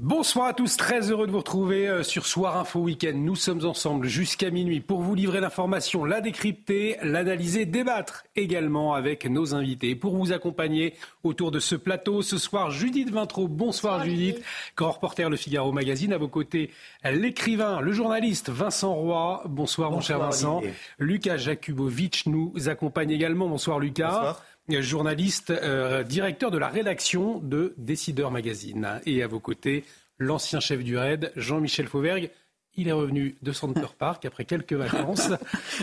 Bonsoir à tous, très heureux de vous retrouver euh, sur Soir Info Week-end. Nous sommes ensemble jusqu'à minuit pour vous livrer l'information, la décrypter, l'analyser, débattre également avec nos invités. Pour vous accompagner autour de ce plateau, ce soir, Judith Vintraud. Bonsoir, Judith, grand reporter Le Figaro Magazine. À vos côtés, l'écrivain, le journaliste Vincent Roy. Bonsoir, mon cher Vincent. Lucas Jakubovic nous accompagne également. Bonsoir Lucas. Bonsoir journaliste, euh, directeur de la rédaction de Décideur Magazine. Et à vos côtés, l'ancien chef du RAID, Jean-Michel Fauvergue. Il est revenu de Center Park après quelques vacances.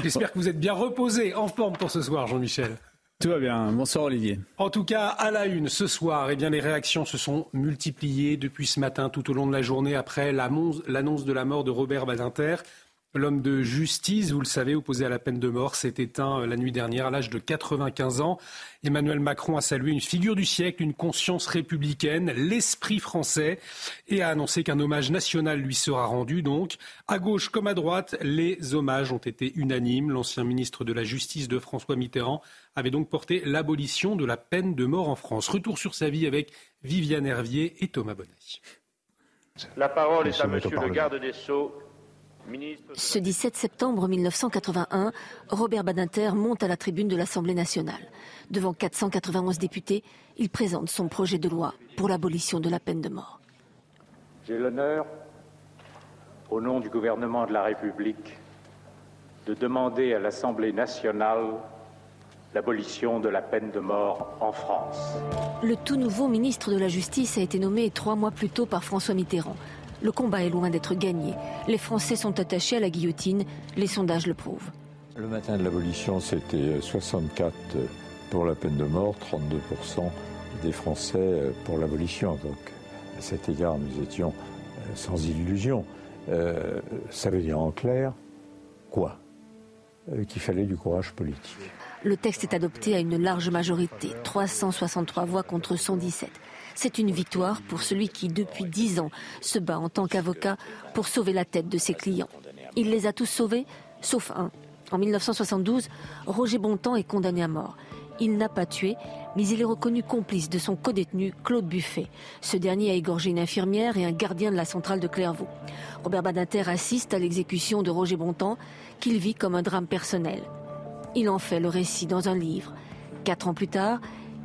J'espère que vous êtes bien reposé, en forme pour ce soir, Jean-Michel. Tout va bien. Bonsoir Olivier. En tout cas, à la une ce soir, eh bien, les réactions se sont multipliées depuis ce matin tout au long de la journée après l'annonce de la mort de Robert Badinter. L'homme de justice, vous le savez, opposé à la peine de mort, s'est éteint euh, la nuit dernière à l'âge de 95 ans. Emmanuel Macron a salué une figure du siècle, une conscience républicaine, l'esprit français, et a annoncé qu'un hommage national lui sera rendu. Donc, à gauche comme à droite, les hommages ont été unanimes. L'ancien ministre de la Justice de François Mitterrand avait donc porté l'abolition de la peine de mort en France. Retour sur sa vie avec Viviane Hervier et Thomas Bonnet. La parole est à Monsieur le garde des Sceaux. Ce 17 septembre 1981, Robert Badinter monte à la tribune de l'Assemblée nationale. Devant 491 députés, il présente son projet de loi pour l'abolition de la peine de mort. J'ai l'honneur, au nom du gouvernement de la République, de demander à l'Assemblée nationale l'abolition de la peine de mort en France. Le tout nouveau ministre de la Justice a été nommé trois mois plus tôt par François Mitterrand. Le combat est loin d'être gagné. Les Français sont attachés à la guillotine. Les sondages le prouvent. Le matin de l'abolition, c'était 64 pour la peine de mort, 32% des Français pour l'abolition. Donc, à cet égard, nous étions euh, sans illusion. Euh, ça veut dire en clair quoi? Euh, Qu'il fallait du courage politique. Le texte est adopté à une large majorité, 363 voix contre 117. C'est une victoire pour celui qui, depuis dix ans, se bat en tant qu'avocat pour sauver la tête de ses clients. Il les a tous sauvés, sauf un. En 1972, Roger Bontemps est condamné à mort. Il n'a pas tué, mais il est reconnu complice de son codétenu Claude Buffet. Ce dernier a égorgé une infirmière et un gardien de la centrale de Clairvaux. Robert Badinter assiste à l'exécution de Roger Bontemps, qu'il vit comme un drame personnel. Il en fait le récit dans un livre. Quatre ans plus tard,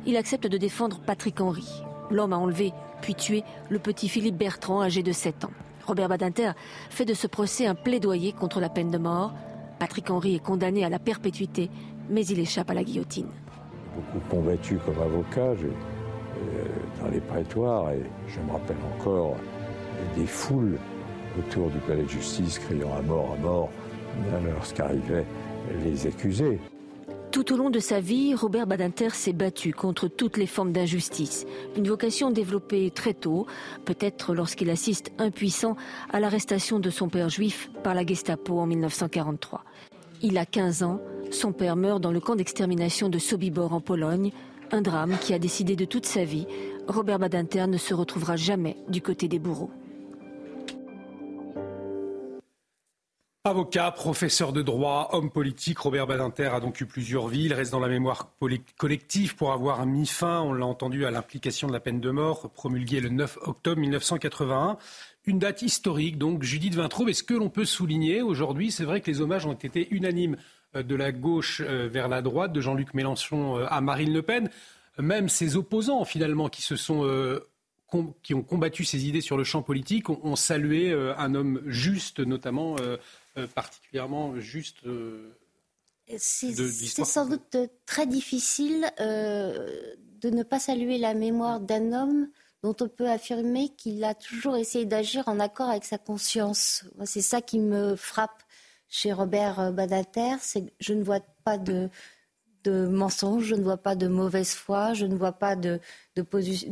il accepte de défendre Patrick Henry, L'homme a enlevé puis tué le petit Philippe Bertrand âgé de 7 ans. Robert Badinter fait de ce procès un plaidoyer contre la peine de mort. Patrick Henry est condamné à la perpétuité, mais il échappe à la guillotine. Beaucoup combattu comme avocat euh, dans les prétoires et je me rappelle encore des foules autour du palais de justice criant à mort, à mort lorsqu'arrivaient les accusés. Tout au long de sa vie, Robert Badinter s'est battu contre toutes les formes d'injustice. Une vocation développée très tôt, peut-être lorsqu'il assiste impuissant à l'arrestation de son père juif par la Gestapo en 1943. Il a 15 ans, son père meurt dans le camp d'extermination de Sobibor en Pologne, un drame qui a décidé de toute sa vie. Robert Badinter ne se retrouvera jamais du côté des bourreaux. Avocat, professeur de droit, homme politique, Robert Badinter a donc eu plusieurs vies. Il reste dans la mémoire collective pour avoir mis fin, on l'a entendu, à l'implication de la peine de mort promulguée le 9 octobre 1981. Une date historique, donc Judith Vintraube. est ce que l'on peut souligner aujourd'hui, c'est vrai que les hommages ont été unanimes euh, de la gauche euh, vers la droite, de Jean-Luc Mélenchon euh, à Marine Le Pen. Même ses opposants, finalement, qui se sont qui ont combattu ses idées sur le champ politique ont, salué un homme juste, notamment particulièrement juste euh, c'est sans doute très difficile euh, de ne pas saluer la mémoire d'un homme dont on peut affirmer qu'il a toujours essayé d'agir en accord avec sa conscience. C'est ça qui me frappe chez Robert Badater, c'est que je ne vois pas de, de mensonges, je ne vois pas de mauvaise foi, je ne vois pas de,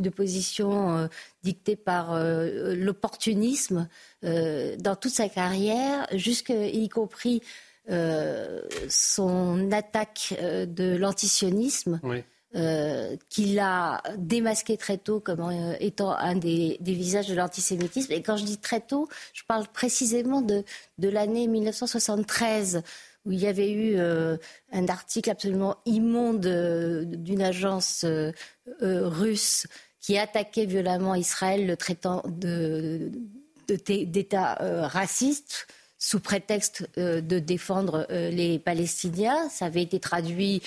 position euh, dictée par euh, l'opportunisme dans toute sa carrière, y compris son attaque de l'antisionisme. qu'il a démasqué très tôt comme étant un des, visages de l'antisémitisme. Et quand je dis très tôt, je parle précisément de, de l'année 1973 où il y avait eu euh, un article absolument immonde euh, d'une agence euh, russe qui attaquait violemment Israël, le traitant d'État raciste sous prétexte de défendre les Palestiniens. Ça avait été traduit,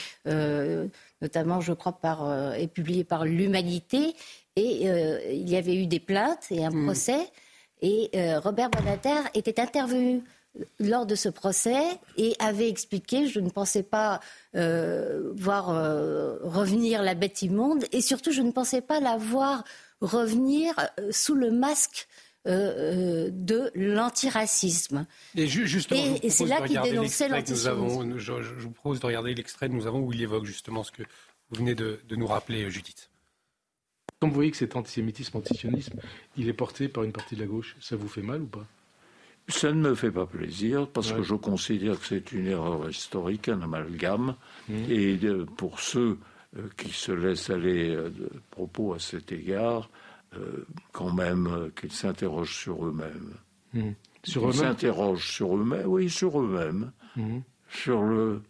notamment, je crois, par, et publié par l'Humanité. Et il y avait eu des plaintes et un mm. procès. Et Robert Banater était intervenu lors de ce procès et avait expliqué je ne pensais pas euh, voir euh, revenir la bête immonde et surtout je ne pensais pas la voir revenir euh, sous le masque de l'antiracisme. Et, justement, et, c'est là qu'il dénonçait l'antisémitisme. Je, vous propose de regarder l'extrait que nous avons où il évoque justement ce que vous venez de, de nous rappeler, Judith. Quand vous voyez que cet antisémitisme, antisionisme, il est porté par une partie de la gauche, ça vous fait mal ou pas? Ça ne me fait pas plaisir parce que je considère que c'est une erreur historique, un amalgame. Mmh. Et pour ceux euh, qui se laissent aller euh, de propos à cet égard, euh, quand même qu'ils s'interrogent sur eux-mêmes. Mmh. Sur eux-mêmes s'interrogent sur eux-mêmes, oui, sur eux-mêmes, mmh. sur le,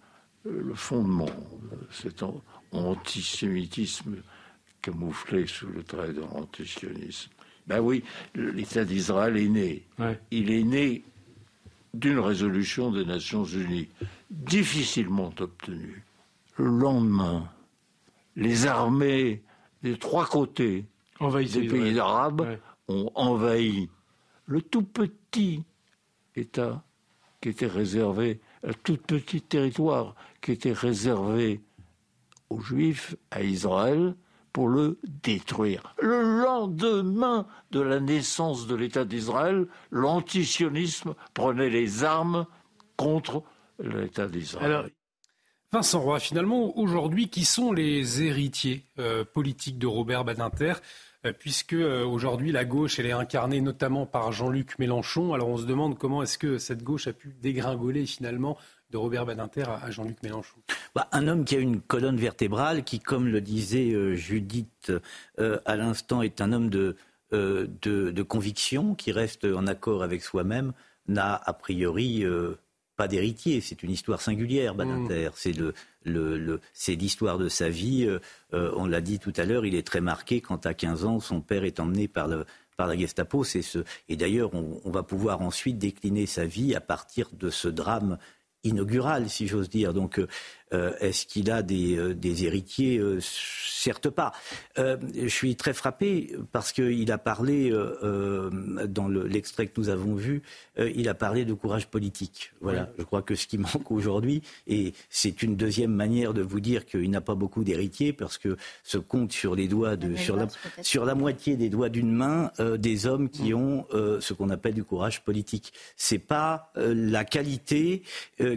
le, fondement, cet antisémitisme camouflé sous le trait de l'antisionisme. Ben oui, l'État d'Israël est né. Il est né d'une résolution des Nations Unies, difficilement obtenue. Le lendemain, les armées des trois côtés des pays arabes ont envahi le tout petit État qui était réservé, un tout petit territoire qui était réservé aux Juifs, à Israël, pour le détruire. Le lendemain de la naissance de l'État d'Israël, l'antisionisme prenait les armes contre l'État d'Israël. Vincent Roy, finalement, aujourd'hui, qui sont les héritiers euh, politiques de Robert Badinter euh, puisque euh, aujourd'hui la gauche elle est incarnée notamment par Jean-Luc Mélenchon. Alors on se demande comment est-ce que cette gauche a pu dégringoler finalement de Robert Badinter à Jean-Luc Mélenchon bah, Un homme qui a une colonne vertébrale, qui, comme le disait euh, Judith euh, à l'instant, est un homme de, euh, de, conviction, qui reste en accord avec soi-même, n'a a priori pas d'héritier. C'est une histoire singulière, Badinter. Mmh. C'est le, le, c'est l'histoire de sa vie. on l'a dit tout à l'heure, il est très marqué quand à 15 ans, son père est emmené par le, par la Gestapo. C'est ce... Et d'ailleurs, on, on, va pouvoir ensuite décliner sa vie à partir de ce drame inaugural, si j'ose dire. Donc, euh, euh, est-ce qu'il a des, euh, héritiers? Certes pas. je suis très frappé parce qu'il a parlé, dans l'extrait que nous avons vu, il a parlé de courage politique. Voilà, je crois que ce qui manque aujourd'hui, et c'est une deuxième manière de vous dire qu'il n'a pas beaucoup d'héritiers parce que se compte sur les doigts de, sur la, sur la moitié des doigts d'une main des hommes qui ont ce qu'on appelle du courage politique. C'est pas la qualité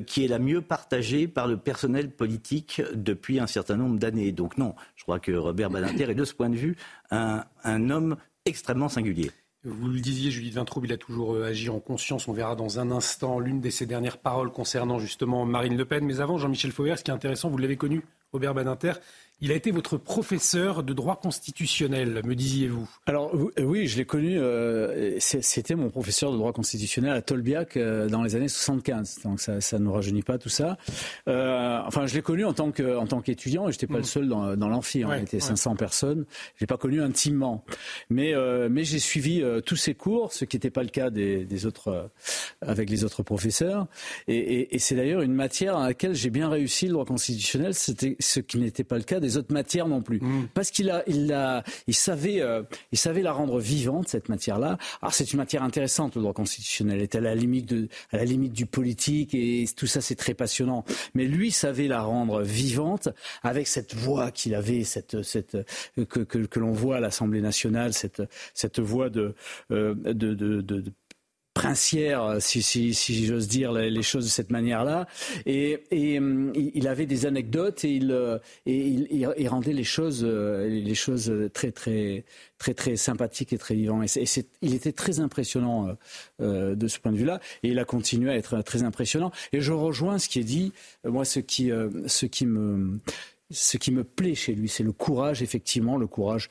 qui est la mieux partagée par le personnel politique depuis un certain nombre d'années. Donc non, je crois que Robert Badinter est de ce point de vue un, homme extrêmement singulier. Vous le disiez, Judith Vintraube, il a toujours euh, agi en conscience. On verra dans un instant l'une de ses dernières paroles concernant justement Marine Le Pen. Mais avant, Jean-Michel Fauver, ce qui est intéressant, vous l'avez connu, Robert Badinter, il a été votre professeur de droit constitutionnel, me disiez-vous. Alors oui, je l'ai connu. Euh, c'était mon professeur de droit constitutionnel à Tolbiac euh, dans les années 75. Donc ça, ça ne rajeunit pas tout ça. Euh, enfin, je l'ai connu en tant que en tant qu'étudiant. Et j'étais pas le mm. seul dans, dans l'amphi. On était 500 personnes. Je l'ai pas connu intimement, mais mais j'ai suivi tous ses cours, ce qui n'était pas le cas des, des autres avec les autres professeurs. Et, et, et c'est d'ailleurs une matière à laquelle j'ai bien réussi le droit constitutionnel. C'était ce qui n'était pas le cas des autres matières non plus. Mm. Parce qu'il a, il a, il savait, euh, il savait la rendre vivante cette matière-là. Alors c'est une matière intéressante le droit constitutionnel, est à la limite de, à la limite du politique et tout ça c'est très passionnant. Mais lui savait la rendre vivante avec cette voix qu'il avait, cette, cette que, que, que l'on voit à l'Assemblée nationale, cette, cette voix de, euh, de, de, de princière, si, si, si j'ose dire les choses de cette manière-là. Et, et, il avait des anecdotes et il, et il, rendait les choses, les choses très, très, très, très sympathiques et très vivantes. Et, il était très impressionnant euh, de ce point de vue-là. Et il a continué à être très impressionnant. Et je rejoins ce qui est dit. Moi, ce qui, ce qui me ce qui me plaît chez lui, c'est le courage, effectivement, le courage,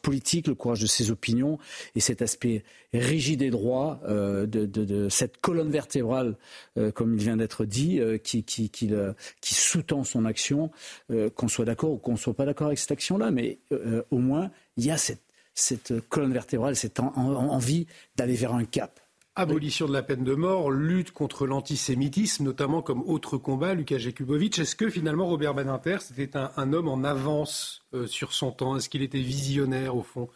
politique, le courage de ses opinions et cet aspect rigide et droit euh, de, cette colonne vertébrale, euh, comme il vient d'être dit, euh, qui, sous-tend son action, qu'on soit d'accord ou qu'on ne soit pas d'accord avec cette action-là, mais au moins, il y a cette colonne vertébrale, cette envie d'aller vers un cap. Abolition de la peine de mort, lutte contre l'antisémitisme, notamment comme autre combat, Lucas Jakubowicz. Est-ce que finalement Robert Badinter, c'était un, homme en avance euh, sur son temps? Est-ce qu'il était visionnaire au fond?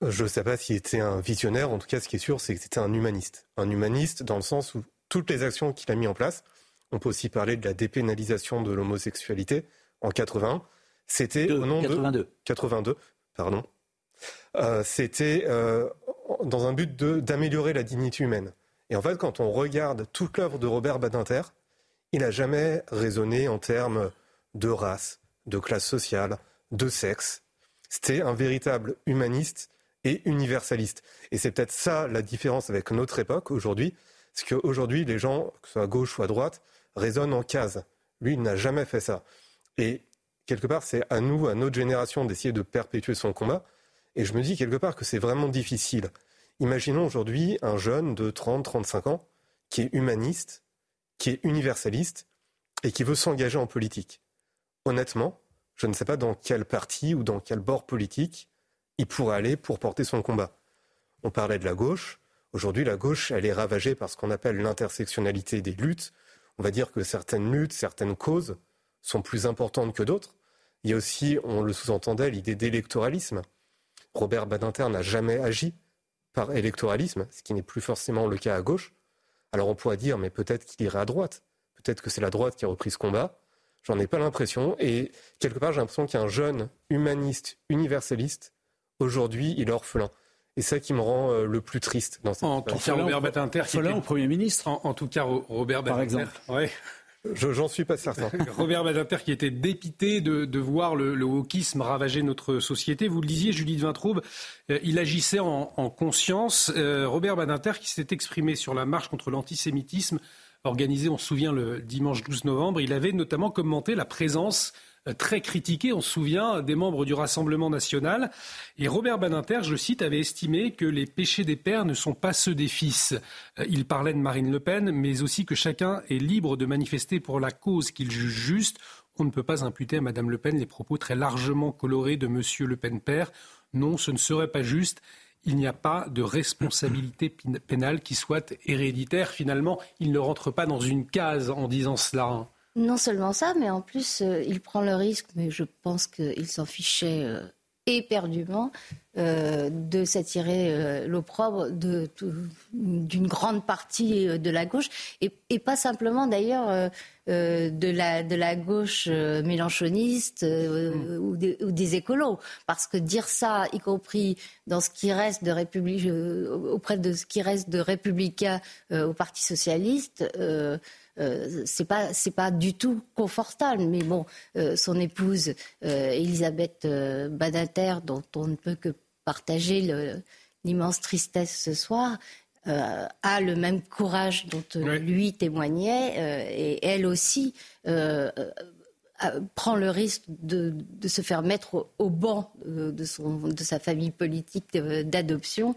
Je ne sais pas s'il était un visionnaire. En tout cas, ce qui est sûr, c'est que c'était un humaniste. Un humaniste dans le sens où toutes les actions qu'il a mis en place, on peut aussi parler de la dépénalisation de l'homosexualité en 80, c'était au nom 82. de 82, pardon. Euh, c'était euh, dans un but d'améliorer la dignité humaine. Et en fait, quand on regarde toute l'œuvre de Robert Badinter, il n'a jamais raisonné en termes de race, de classe sociale, de sexe. C'était un véritable humaniste et universaliste. Et c'est peut-être ça la différence avec notre époque aujourd'hui, c'est qu'aujourd'hui, les gens, que ce soit à gauche ou à droite, raisonnent en case. Lui, il n'a jamais fait ça. Et quelque part, c'est à nous, à notre génération, d'essayer de perpétuer son combat. Et je me dis quelque part que c'est vraiment difficile. Imaginons aujourd'hui un jeune de 30, 35 ans qui est humaniste, qui est universaliste et qui veut s'engager en politique. Honnêtement, je ne sais pas dans quel parti ou dans quel bord politique il pourrait aller pour porter son combat. On parlait de la gauche. Aujourd'hui, la gauche, elle est ravagée par ce qu'on appelle l'intersectionnalité des luttes. On va dire que certaines luttes, certaines causes sont plus importantes que d'autres. Il y a aussi, on le sous-entendait, l'idée d'électoralisme. Robert Badinter n'a jamais agi par électoralisme, ce qui n'est plus forcément le cas à gauche. Alors on pourrait dire, mais peut-être qu'il irait à droite. Peut-être que c'est la droite qui a repris ce combat. J'en ai pas l'impression. Et quelque part, j'ai l'impression qu'il y a un jeune humaniste, universaliste. Aujourd'hui, il est orphelin. Et c'est ça qui me rend euh, le plus triste dans cette En tout cas, Robert Badinter, qui au Premier ministre. En, tout cas, Robert Badinter, par exemple. Ouais. Je j'en suis pas certain. Robert Badinter qui était dépité de, de voir le, le, wokisme ravager notre société. Vous le disiez, Judith Vintraube, euh, il agissait en, en conscience. Euh, Robert Badinter qui s'est exprimé sur la marche contre l'antisémitisme organisée, on se souvient, le dimanche 12 novembre. Il avait notamment commenté la présence très critiqué, on se souvient, des membres du Rassemblement national. Et Robert Badinter, je cite, avait estimé que les péchés des pères ne sont pas ceux des fils. Euh, il parlait de Marine Le Pen, mais aussi que chacun est libre de manifester pour la cause qu'il juge juste. On ne peut pas imputer à Madame Le Pen les propos très largement colorés de Monsieur Le Pen père. Non, ce ne serait pas juste il n'y a pas de responsabilité pénale qui soit héréditaire. Finalement, il ne rentre pas dans une case en disant cela. Non seulement ça, mais en plus, euh, il prend le risque, mais je pense qu'il s'en fichait euh, éperdument, euh, de s'attirer l'opprobre d'une grande partie de la gauche, et, pas simplement d'ailleurs de, la, de la gauche mélanchoniste mm. ou, des, ou, des, écolos. Parce que dire ça, y compris dans ce qui reste de République, auprès de ce qui reste de républicains au Parti socialiste, euh, c'est pas c'est pas du tout confortable. Mais bon, euh, son épouse euh, Elisabeth Badinter, dont on ne peut que partager l'immense tristesse ce soir, a le même courage dont lui témoignait, et elle aussi prend le risque de, se faire mettre au, banc de, son, de sa famille politique d'adoption.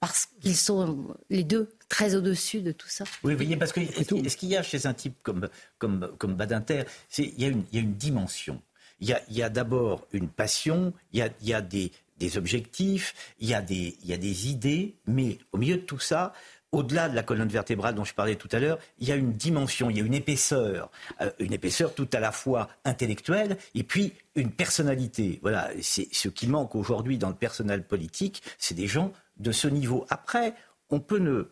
Parce qu'ils sont les deux très au-dessus de tout ça. Oui, vous voyez, parce que ce qu'il y a chez un type comme, comme, comme Badinter, il y, a une, il y a une dimension. Il y a, il y a d'abord une passion, il y a, il y a des, des objectifs, il y, a des, il y a des idées, mais au milieu de tout ça, au-delà de la colonne vertébrale dont je parlais tout à l'heure, il y a une dimension, il y a une épaisseur, euh, une épaisseur tout à la fois intellectuelle et puis une personnalité. Voilà, c'est ce qui manque aujourd'hui dans le personnel politique, c'est des gens de ce niveau. Après, on peut ne,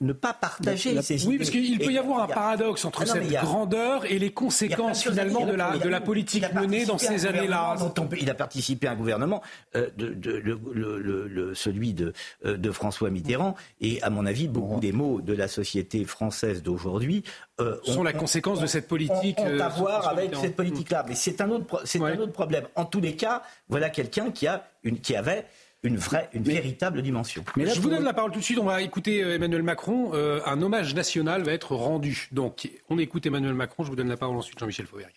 ne, pas partager ces idées. Oui, parce qu'il peut y avoir un paradoxe entre ah cette grandeur et les conséquences finalement de la, de la politique menée dans ces années-là. Il a participé à un gouvernement, euh, de, le, celui de, euh, de François Mitterrand, et à mon avis, beaucoup des mots de la société française d'aujourd'hui euh, sont la conséquence de cette politique. Ont, à voir avec cette politique-là. Mais c'est un, autre, c'est un autre problème. En tous les cas, voilà quelqu'un qui, a une, qui avait une vraie, une véritable dimension. Mais je vous donne la parole tout de suite. On va écouter euh, Emmanuel Macron. Euh, un hommage national va être rendu. Donc, on écoute Emmanuel Macron. Je vous donne la parole ensuite, Jean-Michel Fauvergue.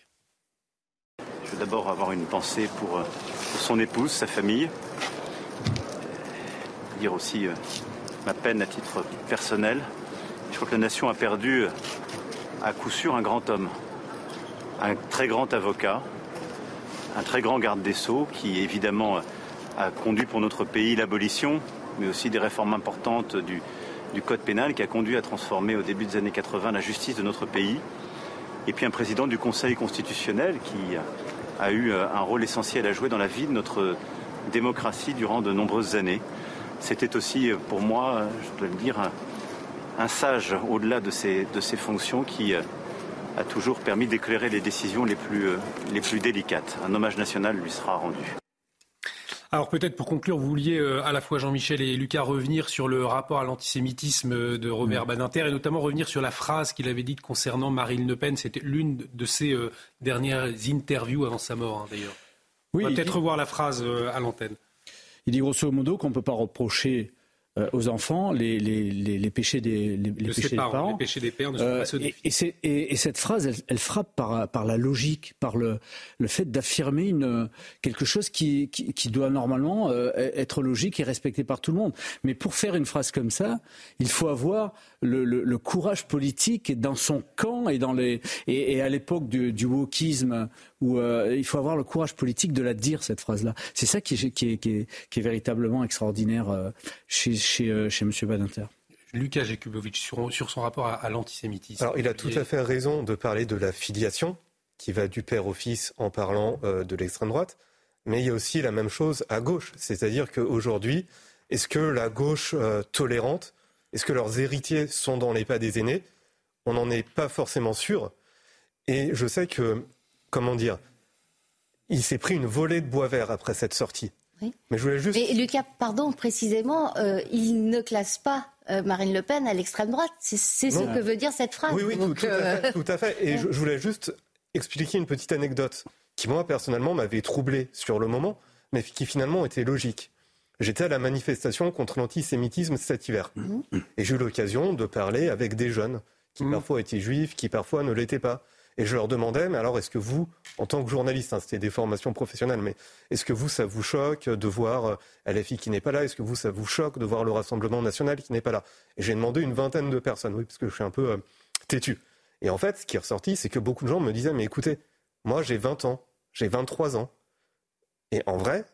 Je veux d'abord avoir une pensée pour, euh, son épouse, sa famille. Dire aussi ma peine à titre personnel. Je crois que la nation a perdu à coup sûr un grand homme, un très grand avocat, un très grand garde des Sceaux qui évidemment a conduit pour notre pays l'abolition, mais aussi des réformes importantes du, code pénal qui a conduit à transformer au début des années 80 la justice de notre pays. Et puis un président du Conseil constitutionnel qui a eu euh, un rôle essentiel à jouer dans la vie de notre démocratie durant de nombreuses années. C'était aussi euh, pour moi, euh, je dois le dire, un, sage au-delà de ses, de ses fonctions qui a toujours permis d'éclairer les décisions les plus délicates. Un hommage national lui sera rendu. Alors peut-être pour conclure, vous vouliez euh, à la fois Jean-Michel et Lucas revenir sur le rapport à l'antisémitisme de Robert Badinter et notamment revenir sur la phrase qu'il avait dite concernant Marine Le Pen. C'était l'une de ses euh, dernières interviews avant sa mort, hein, d'ailleurs. Oui, On va peut-être revoir la phrase euh, à l'antenne. Il dit grosso modo qu'on ne peut pas reprocher euh, aux enfants les, les, les, péchés des, les, péchés des parents. Les péchés des pères ne sont euh, pas et, et, et, cette phrase, elle, frappe par, par la logique, par le, le fait d'affirmer une, quelque chose qui, qui, qui doit normalement euh, être logique et respecté par tout le monde. Mais pour faire une phrase comme ça, il faut avoir le, le, le courage politique dans son camp et, dans les, et, et à l'époque du, du wokisme où euh, il faut avoir le courage politique de la dire, cette phrase-là. C'est ça qui est, qui, est, qui, est, véritablement extraordinaire euh, chez, chez, euh, chez M. Badinter. Lucas Jakubowicz, sur, sur, son rapport à, l'antisémitisme. Alors, il a tout à fait raison de parler de la filiation, qui va du père au fils en parlant de l'extrême droite. Mais il y a aussi la même chose à gauche. C'est-à-dire qu'aujourd'hui, est-ce que la gauche tolérante, est-ce que leurs héritiers sont dans les pas des aînés? On n'en est pas forcément sûr. Et je sais que comment dire, il s'est pris une volée de bois vert après cette sortie. Mais je voulais juste. Mais Lucas, pardon, précisément, euh, il ne classe pas euh, Marine Le Pen à l'extrême droite. C'est ce que veut dire cette phrase. Oui, oui, tout, à fait, tout, à fait, Et je, voulais juste expliquer une petite anecdote qui, moi, personnellement, m'avait troublé sur le moment, mais qui finalement était logique. J'étais à la manifestation contre l'antisémitisme cet hiver. Mhm. Et j'ai eu l'occasion de parler avec des jeunes qui mhm. parfois étaient juifs, qui parfois ne l'étaient pas. Et je leur demandais, mais alors est-ce que vous, en tant que journaliste, hein, c'était des formations professionnelles, mais est-ce que vous, ça vous choque de voir euh, LFI qui n'est pas là? Est-ce que vous, ça vous choque de voir le Rassemblement national qui n'est pas là? Et j'ai demandé une vingtaine de personnes, oui, parce que je suis un peu euh, têtu. Et en fait, ce qui est ressorti, c'est que beaucoup de gens me disaient, mais écoutez, moi j'ai 20 ans, j'ai 23 ans. Et en vrai,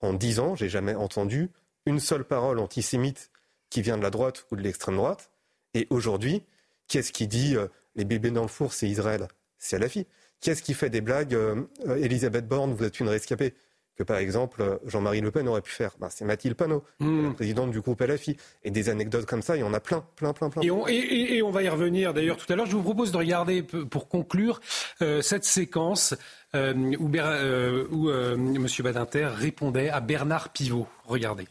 en 10 ans, j'ai jamais entendu une seule parole antisémite qui vient de la droite ou de l'extrême droite. Et aujourd'hui, qu'est-ce qui dit euh, les bébés dans le four, c'est Israël? C'est à la fille. Qui est-ce qui fait des blagues euh, Elisabeth Borne, vous êtes une rescapée que par exemple euh, Jean-Marie Le Pen aurait pu faire? Ben, c'est Mathilde Panot, hmm. la présidente du groupe LFI. Et des anecdotes comme ça, il y en a plein, plein, plein, plein. Et on, et, on va y revenir d'ailleurs tout à l'heure. Je vous propose de regarder pour conclure euh, cette séquence où, où M. Badinter répondait à Bernard Pivot. Regardez.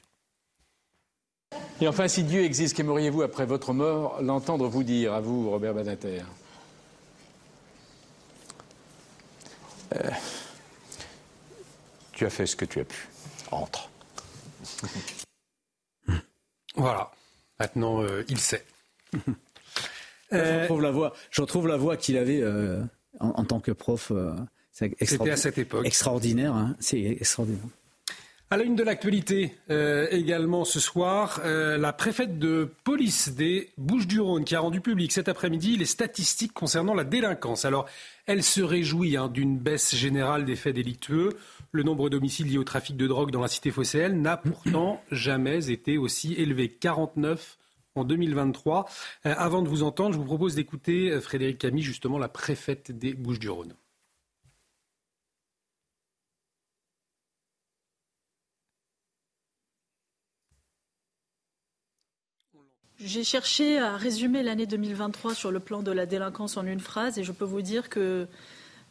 Et enfin, si Dieu existe, qu'aimeriez-vous après votre mort l'entendre vous dire, à vous, Robert Badinter? Euh, tu as fait ce que tu as pu. Entre. Voilà. Maintenant, euh, il sait. je retrouve la voix, je retrouve la voix qu'il avait euh, en, tant que prof. C'était à cette époque. Extraordinaire, hein. c'est extraordinaire. À la une de l'actualité euh, également ce soir, euh, la préfète de police des Bouches-du-Rhône qui a rendu public cet après-midi les statistiques concernant la délinquance. Alors, elle se réjouit hein, d'une baisse générale des faits délictueux. Le nombre d'homicides liés au trafic de drogue dans la cité phocéenne n'a pourtant jamais été aussi élevé. 49 en 2023. Euh, avant de vous entendre, je vous propose d'écouter Frédéric Camille, justement la préfète des Bouches-du-Rhône. J'ai cherché à résumer l'année 2023 sur le plan de la délinquance en une phrase et je peux vous dire que,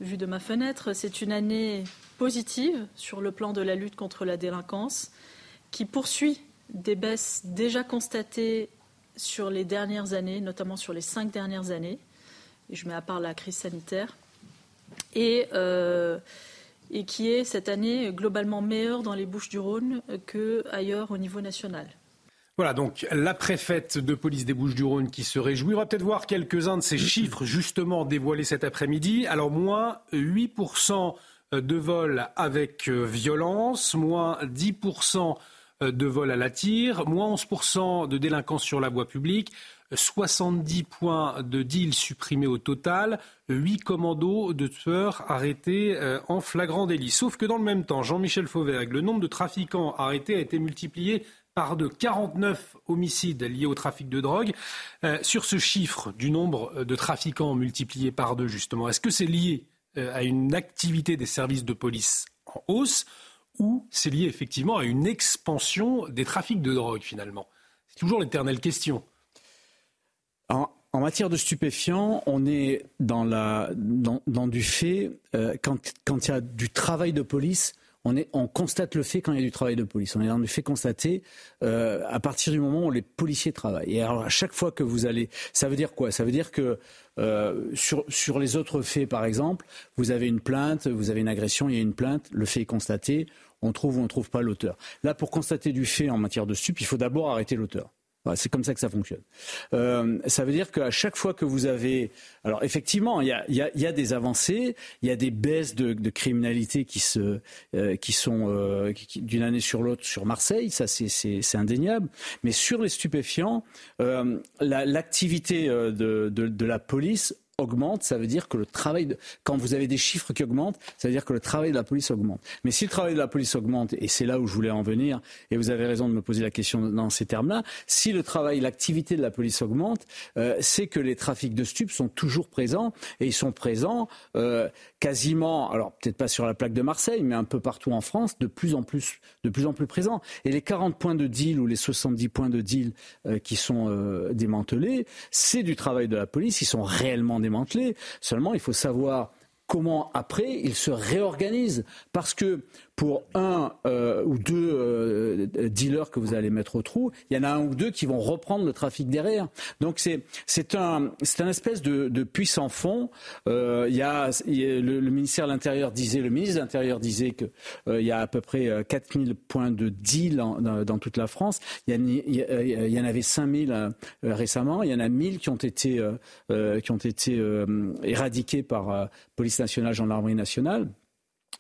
vu de ma fenêtre, c'est une année positive sur le plan de la lutte contre la délinquance qui poursuit des baisses déjà constatées sur les dernières années, notamment sur les cinq dernières années, et je mets à part la crise sanitaire, et, euh, qui est cette année globalement meilleure dans les Bouches du Rhône qu'ailleurs au niveau national. Voilà, donc la préfète de police des Bouches-du-Rhône qui se réjouit. On va peut-être voir quelques-uns de ces chiffres justement dévoilés cet après-midi. Alors, moins 8% de vols avec euh, violence, moins 10% de vols à la tire, moins 11% de délinquance sur la voie publique, 70 points de deal supprimés au total, 8 commandos de tueurs arrêtés euh, en flagrant délit. Sauf que dans le même temps, Jean-Michel Fauvergue, le nombre de trafiquants arrêtés a été multiplié par de 49 homicides liés au trafic de drogue. Euh, sur ce chiffre du nombre de trafiquants multiplié par deux, justement, est-ce que c'est lié euh, à une activité des services de police en hausse ou c'est lié effectivement à une expansion des trafics de drogue, finalement? C'est toujours l'éternelle question. En, matière de stupéfiants, on est dans, du fait, euh, quand il y a du travail de police, on, constate le fait quand il y a du travail de police. On est le fait constaté euh, à partir du moment où les policiers travaillent. Et alors à chaque fois que vous allez, ça veut dire quoi? Ça veut dire que euh, sur, sur les autres faits, par exemple, vous avez une plainte, vous avez une agression, il y a une plainte, le fait est constaté, on trouve ou on ne trouve pas l'auteur. Là, pour constater du fait en matière de stup, il faut d'abord arrêter l'auteur. C'est comme ça que ça fonctionne. Euh, ça veut dire qu'à chaque fois que vous avez, alors effectivement, il y a, y a, des avancées, il y a des baisses de, de criminalité qui se, euh, qui sont euh, d'une année sur l'autre sur Marseille, ça c'est indéniable. Mais sur les stupéfiants, euh, l'activité euh, de, de, de la police augmente, ça veut dire que le travail, de... quand vous avez des chiffres qui augmentent, ça veut dire que le travail de la police augmente. Mais si le travail de la police augmente, et c'est là où je voulais en venir, et vous avez raison de me poser la question dans ces termes-là, si le travail, l'activité de la police augmente, euh, c'est que les trafics de stupes sont toujours présents, et ils sont présents euh, quasiment, alors peut-être pas sur la plaque de Marseille, mais un peu partout en France, de plus en plus, de plus en plus présents. Et les 40 points de deal ou les 70 points de deal euh, qui sont démantelés, c'est du travail de la police, ils sont réellement Seulement, il faut savoir comment après ils se réorganisent. Parce que pour un euh, ou deux euh, dealers que vous allez mettre au trou, il y en a un ou deux qui vont reprendre le trafic derrière. Donc c'est c'est un c'est un espèce de, de fond. Euh, il y a, le, ministère de l'Intérieur disait, le ministre de l'Intérieur disait que il y a à peu près 4000 points de deal dans, toute la France. Il y, il y, en avait 5000 récemment. Il y en a 1000 qui ont été qui ont été éradiqués par police nationale, gendarmerie nationale.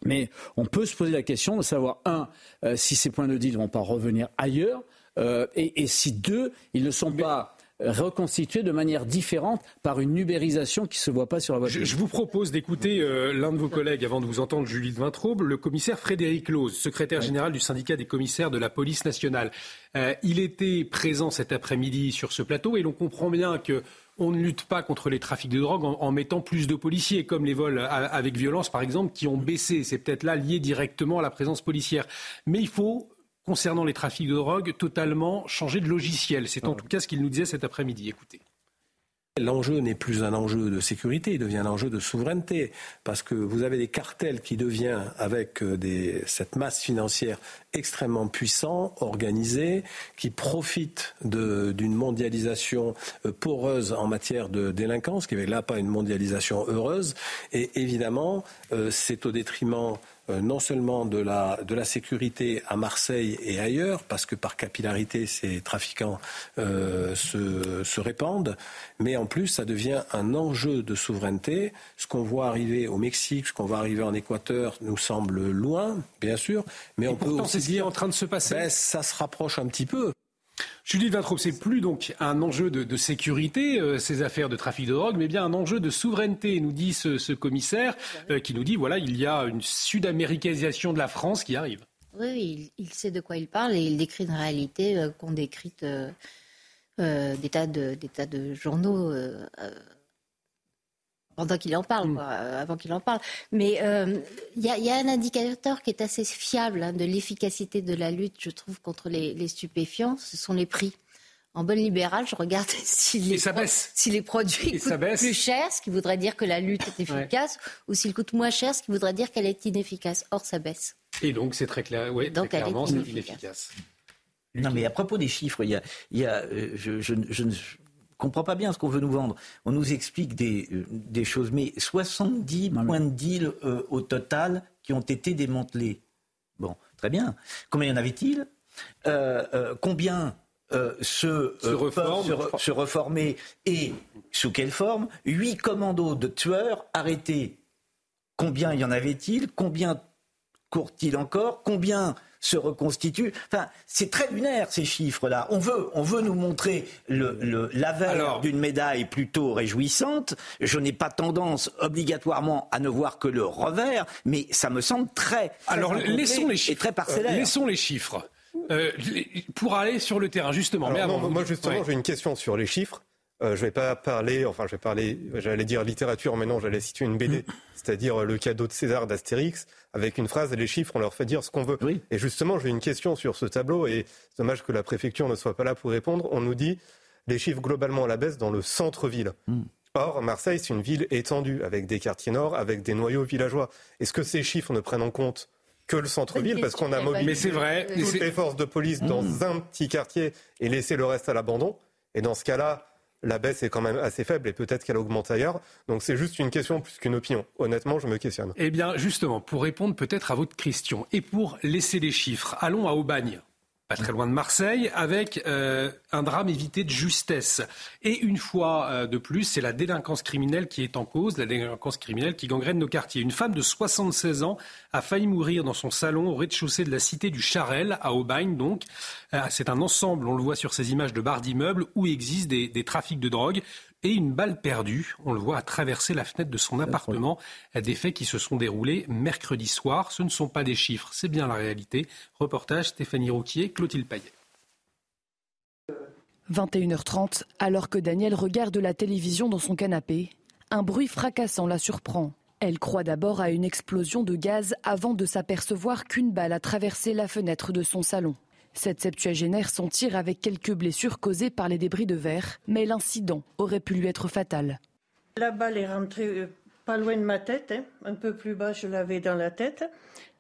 Mais on peut se poser la question de savoir, un, euh, si ces points de deal ne vont pas revenir ailleurs, euh, et, si, deux, ils ne sont pas reconstitués de manière différente par une ubérisation qui ne se voit pas sur la voiture. Je, vous propose d'écouter euh, l'un de vos collègues, avant de vous entendre, Julie de Vintraube, le commissaire Frédéric Lose, secrétaire général du syndicat des commissaires de la police nationale. il était présent cet après-midi sur ce plateau et l'on comprend bien que on ne lutte pas contre les trafics de drogue en, mettant plus de policiers, comme les vols avec violence, par exemple, qui ont baissé. C'est peut-être là lié directement à la présence policière. Mais il faut concernant les trafics de drogue, totalement changer de logiciel. C'est en tout cas ce qu'il nous disait cet après-midi. Écoutez. L'enjeu n'est plus un enjeu de sécurité, il devient un enjeu de souveraineté, parce que vous avez des cartels qui deviennent, avec euh, cette masse financière extrêmement puissant, organisée, qui profitent d'une mondialisation euh, poreuse en matière de délinquance, qui n'est là pas une mondialisation heureuse, et évidemment, euh, c'est au détriment non seulement de la, de la sécurité à Marseille et ailleurs, parce que par capillarité, ces trafiquants euh, se, se répandent, mais en plus, ça devient un enjeu de souveraineté. Ce qu'on voit arriver au Mexique, ce qu'on voit arriver en Équateur nous semble loin, bien sûr, mais on peut aussi dire... en train de se passer. Ben, ça se rapproche un petit peu. Julie Vintraube, c'est plus donc un enjeu de, sécurité, euh, ces affaires de trafic de drogue, mais bien un enjeu de souveraineté, nous dit ce, commissaire, euh, qui nous dit, voilà, il y a une sud-américanisation de la France qui arrive. Oui, il, sait de quoi il parle et il décrit une réalité euh, qu'on décrit des, tas de, des tas de journaux pendant qu'il en parle, mm. euh, avant qu'il en parle. Mais euh, il y, a un indicateur qui est assez fiable hein, de l'efficacité de la lutte, je trouve, contre les, stupéfiants, ce sont les prix. En bonne libérale, je regarde si les, si les produits coûtent plus cher, ce qui voudrait dire que la lutte est efficace, ou s'ils coûtent moins cher, ce qui voudrait dire qu'elle est inefficace. Or, ça baisse. Et donc, c'est très clair. Oui, donc, très clairement, c'est inefficace. Non, mais à propos des chiffres, il y a, il y a euh, je, je, je, ne comprends pas bien ce qu'on veut nous vendre. On nous explique des, euh, des choses, mais 70 points de deal euh, au total qui ont été démantelés. Bon, très bien. Combien y en avait-il? Combien se, se, se, reformer et sous quelle forme? Huit commandos de tueurs arrêtés. Combien y en avait-il? Combien court-il encore? Combien se reconstitue. Enfin, c'est très lunaire ces chiffres-là. On veut, on veut nous montrer le, le l'avers d'une médaille plutôt réjouissante. Je n'ai pas tendance obligatoirement à ne voir que le revers, mais ça me semble très, alors laissons les chiffres. très parcellaire. laissons les chiffres. Euh, pour aller sur le terrain, justement. mais moi, justement, j'ai une question sur les chiffres. Euh, je vais pas parler, enfin, je vais parler, j'allais dire littérature, mais non, j'allais situer une BD, mm. c'est-à-dire le cadeau de César d'Astérix, avec une phrase, les chiffres, on leur fait dire ce qu'on veut. Et justement, j'ai une question sur ce tableau, et c'est dommage que la préfecture ne soit pas là pour répondre. On nous dit les chiffres globalement à la baisse dans le centre-ville. Mm. Or, Marseille, c'est une ville étendue, avec des quartiers nord, avec des noyaux villageois. Est-ce que ces chiffres ne prennent en compte que le centre-ville, parce qu'on a mobilisé toutes les forces de police dans mm. un petit quartier et laissé le reste à l'abandon? Et dans ce cas-là, la baisse est quand même assez faible et peut-être qu'elle augmente ailleurs. Donc c'est juste une question plus qu'une opinion. Honnêtement, je me questionne. Eh bien, justement, pour répondre peut-être à votre question et pour laisser les chiffres, allons à Aubagne pas très loin de Marseille, avec euh, un drame évité de justesse. Et une fois euh, de plus, c'est la délinquance criminelle qui est en cause, la délinquance criminelle qui gangrène nos quartiers. Une femme de 76 ans a failli mourir dans son salon au rez-de-chaussée de la cité du Charel, à Aubagne donc. Euh, c'est un ensemble, on le voit sur ces images de barres d'immeubles, où existent des, des trafics de drogue et une balle perdue. On le voit à traverser la fenêtre de son appartement. Des faits qui se sont déroulés mercredi soir. Ce ne sont pas des chiffres, c'est bien la réalité. Reportage Stéphanie Rouquier, Clotilde Payet. 21h30, alors que Daniel regarde la télévision dans son canapé, un bruit fracassant la surprend. Elle croit d'abord à une explosion de gaz avant de s'apercevoir qu'une balle a traversé la fenêtre de son salon. Cette septuagénaire s'en tire avec quelques blessures causées par les débris de verre, mais l'incident aurait pu lui être fatal. La balle est rentrée euh, pas loin de ma tête, hein. un peu plus bas, je l'avais dans la tête.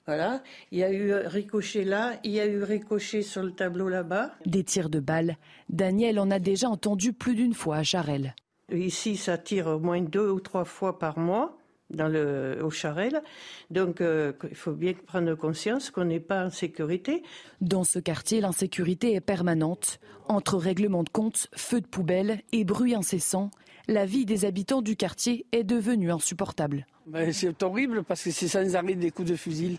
Voilà, il y a eu ricochet là, il y a eu ricochet sur le tableau là-bas. Des tirs de balles, Daniel en a déjà entendu plus d'une fois à Charel. Ici, ça tire au moins deux ou trois fois par mois dans le, au Charel. Donc euh, il faut bien prendre conscience qu'on n'est pas en sécurité. Dans ce quartier, l'insécurité est permanente. Entre règlements de compte, feux de poubelle et bruit incessant, la vie des habitants du quartier est devenue insupportable. Ben, c'est horrible parce que c'est sans arrêt des coups de fusil,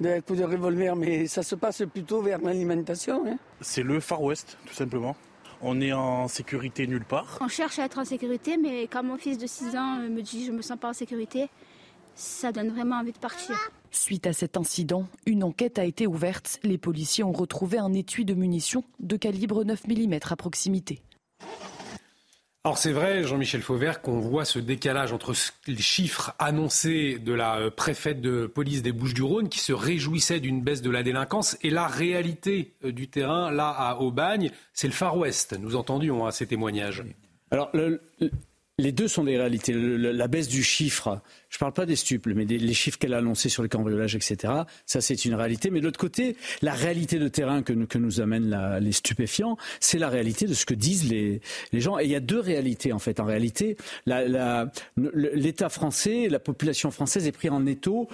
des coups de revolver, mais ça se passe plutôt vers l'alimentation. Hein. C'est le Far West, tout simplement. On est en sécurité nulle part. On cherche à être en sécurité, mais quand mon fils de 6 ans euh, me dit je me sens pas en sécurité, ça donne vraiment envie de partir. Suite à cet incident, une enquête a été ouverte. Les policiers ont retrouvé un étui de munitions de calibre 9 mm à proximité. Alors c'est vrai, Jean-Michel Fauvert, qu'on voit ce décalage entre les chiffres annoncés de la euh, préfète de police des Bouches-du-Rhône qui se réjouissait d'une baisse de la délinquance et la réalité euh, du terrain là à Aubagne, c'est le Far West. Nous entendions hein, ces témoignages. Alors le, les deux sont des réalités. la baisse du chiffre, je ne parle pas des stuples, mais des, les chiffres qu'elle a annoncés sur les cambriolages, etc., ça c'est une réalité. Mais de l'autre côté, la réalité de terrain que, nous amènent les stupéfiants, c'est la réalité de ce que disent les, gens. Et il y a deux réalités en fait. En réalité, l'État français, la population française est pris en étau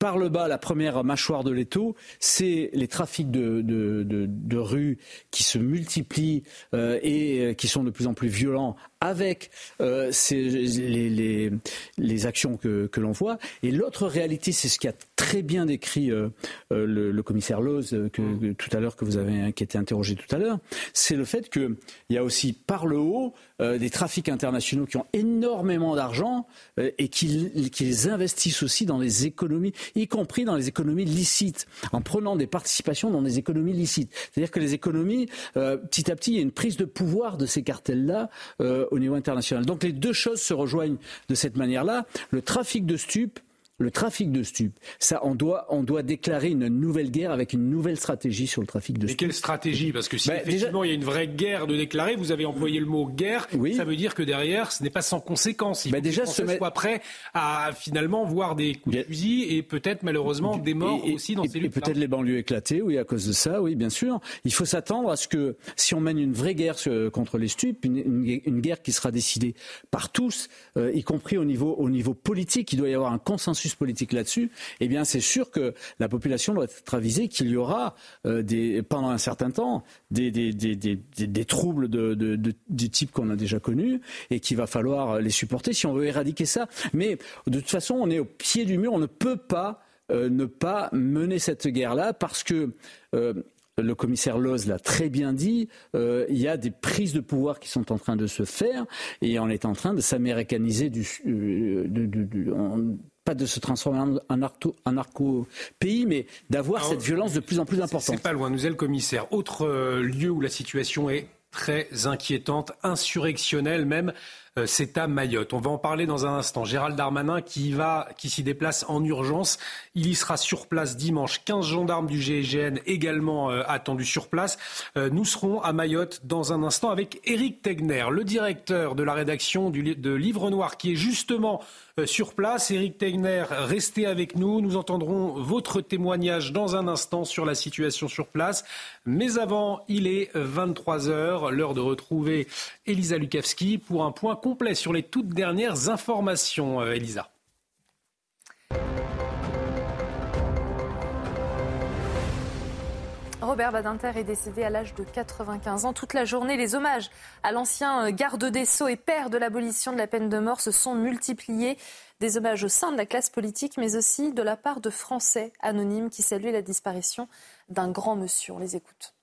par le bas, la première mâchoire de l'étau, c'est les trafics de, de, de, de, rue qui se multiplient euh, et euh, qui sont de plus en plus violents avec euh, les, les, les, actions que, que l'on voit. Et l'autre réalité, c'est ce qui a très bien décrit euh, euh le, le, commissaire Loz que, mm. tout à l'heure que vous avez qui a été interrogé tout à l'heure, c'est le fait qu'il y a aussi par le haut euh, des trafics internationaux qui ont énormément d'argent et qui, qui, les investissent aussi dans les économies, y compris dans les économies licites, en prenant des participations dans des économies licites. C'est-à-dire que les économies, petit à petit, il y a une prise de pouvoir de ces cartels-là au niveau international. Donc les deux choses se rejoignent de cette manière-là. Le trafic de stupes le trafic de stupes, ça, on doit, on doit déclarer une nouvelle guerre avec une nouvelle stratégie sur le trafic de stupes. Mais quelle stratégie? Parce que si bah, effectivement il y a une vraie guerre de déclarer, vous avez employé le mot guerre, oui. ça veut dire que derrière, ce n'est pas sans conséquence. Il bah, faut déjà, que les soit prêt à finalement voir des coups de fusil et peut-être malheureusement des morts aussi dans ces luttes. Peut-être les banlieues éclatées, oui, à cause de ça, oui, bien sûr. Il faut s'attendre à ce que si on mène une vraie guerre contre les stupes, une, guerre qui sera décidée par tous, euh, y compris au niveau, au niveau politique, il doit y avoir un consensus politique là-dessus, eh bien c'est sûr que la population doit être avisée qu'il y aura euh, pendant un certain temps des, troubles de, du type qu'on a déjà connu et qu'il va falloir les supporter si on veut éradiquer ça. Mais de toute façon, on est au pied du mur, on ne peut pas euh, ne pas mener cette guerre-là parce que euh, le commissaire Loz l'a très bien dit, il y a des prises de pouvoir qui sont en train de se faire et on est en train de s'américaniser du, pas de se transformer en, narco-pays, mais d'avoir cette violence de plus en plus importante. C'est pas loin, nous est le commissaire. Autre lieu où la situation est très inquiétante, insurrectionnelle même, euh, c'est à Mayotte. On va en parler dans un instant. Gérald Darmanin qui va, qui s'y déplace en urgence. Il y sera sur place dimanche. 15 gendarmes du GIGN également euh, attendus sur place. Euh, nous serons à Mayotte dans un instant avec Éric Tegner, le directeur de la rédaction du, de Livre Noir, qui est justement sur place. Éric Tegner, restez avec nous. Nous entendrons votre témoignage dans un instant sur la situation sur place. Mais avant, il est 23 heures, l'heure de retrouver Elisa Lukavski pour un point complet sur les toutes dernières informations, euh, Elisa. Robert Badinter est décédé à l'âge de 95 ans. Toute la journée, les hommages à l'ancien euh, garde des Sceaux et père de l'abolition de la peine de mort se sont multipliés. Des hommages au sein de la classe politique, mais aussi de la part de Français anonymes qui saluaient la disparition d'un grand monsieur. On les écoute.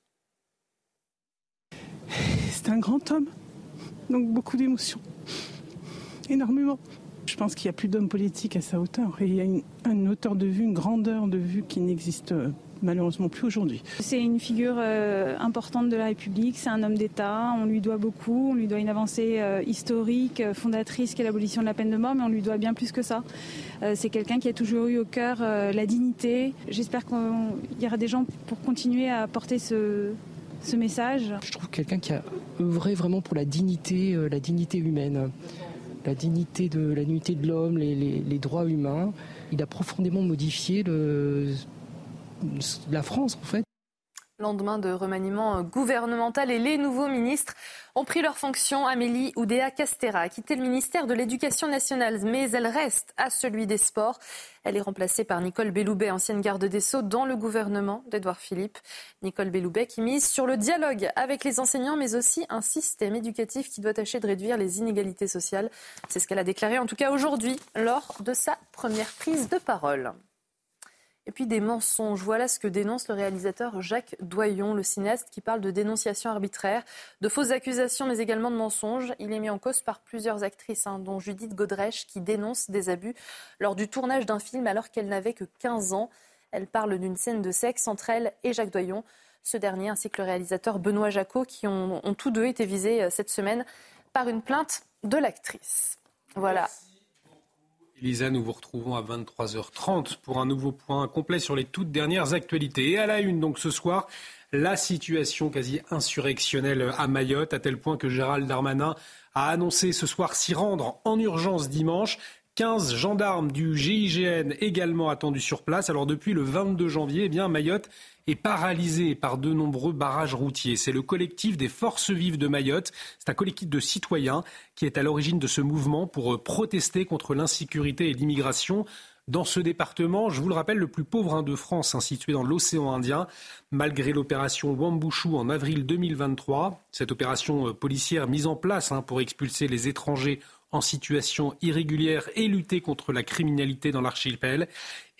C'est un grand homme. Donc beaucoup d'émotions. Énormément. Je pense qu'il n'y a plus d'hommes politiques à sa hauteur. Il y a une, hauteur de vue, une grandeur de vue qui n'existe euh, malheureusement plus aujourd'hui. C'est une figure euh, importante de la République, c'est un homme d'État, on lui doit beaucoup, on lui doit une avancée euh, historique, fondatrice qui est l'abolition de la peine de mort, mais on lui doit bien plus que ça. c'est quelqu'un qui a toujours eu au cœur la dignité. J'espère qu'il y aura des gens pour continuer à porter ce, ce message. Je trouve quelqu'un qui a œuvré vraiment pour la dignité, euh, la dignité humaine, la dignité de la dignité de l'homme, les, droits humains. Il a profondément modifié la France en fait. Lendemain de remaniement gouvernemental et les nouveaux ministres ont pris leurs fonctions. Amélie Oudéa Castera a quitté le ministère de l'Éducation nationale, mais elle reste à celui des Sports. Elle est remplacée par Nicole Belloubet, ancienne garde des Sceaux dans le gouvernement d'Édouard Philippe. Nicole Belloubet qui mise sur le dialogue avec les enseignants, mais aussi un système éducatif qui doit tâcher de réduire les inégalités sociales. C'est ce qu'elle a déclaré en tout cas aujourd'hui lors de sa première prise de parole. Et puis des mensonges. Voilà ce que dénonce le réalisateur Jacques Doyon, le cinéaste qui parle de dénonciation arbitraire, de fausses accusations, mais également de mensonges. Il est mis en cause par plusieurs actrices, hein, dont Judith Godrèche, qui dénonce des abus lors du tournage d'un film alors qu'elle n'avait que 15 ans. Elle parle d'une scène de sexe entre elle et Jacques Doyon. Ce dernier, ainsi que le réalisateur Benoît Jacot, qui ont, tous deux été visés euh, cette semaine par une plainte de l'actrice. Voilà. Elisa, nous vous retrouvons à 23h30 pour un nouveau point complet sur les toutes dernières actualités. Et à la une, donc ce soir, la situation quasi insurrectionnelle à Mayotte, à tel point que Gérald Darmanin a annoncé ce soir s'y rendre en urgence dimanche. 15 gendarmes du GIGN également attendus sur place. Alors depuis le 22 janvier, eh bien, Mayotte est paralysée par de nombreux barrages routiers. C'est le collectif des forces vives de Mayotte. C'est un collectif de citoyens qui est à l'origine de ce mouvement pour euh, protester contre l'insécurité et l'immigration dans ce département, je vous le rappelle, le plus pauvre hein, de France, hein, situé dans l'océan Indien, malgré l'opération Wambushu en avril 2023. Cette opération euh, policière mise en place hein, pour expulser les étrangers en situation irrégulière et lutter contre la criminalité dans l'archipel,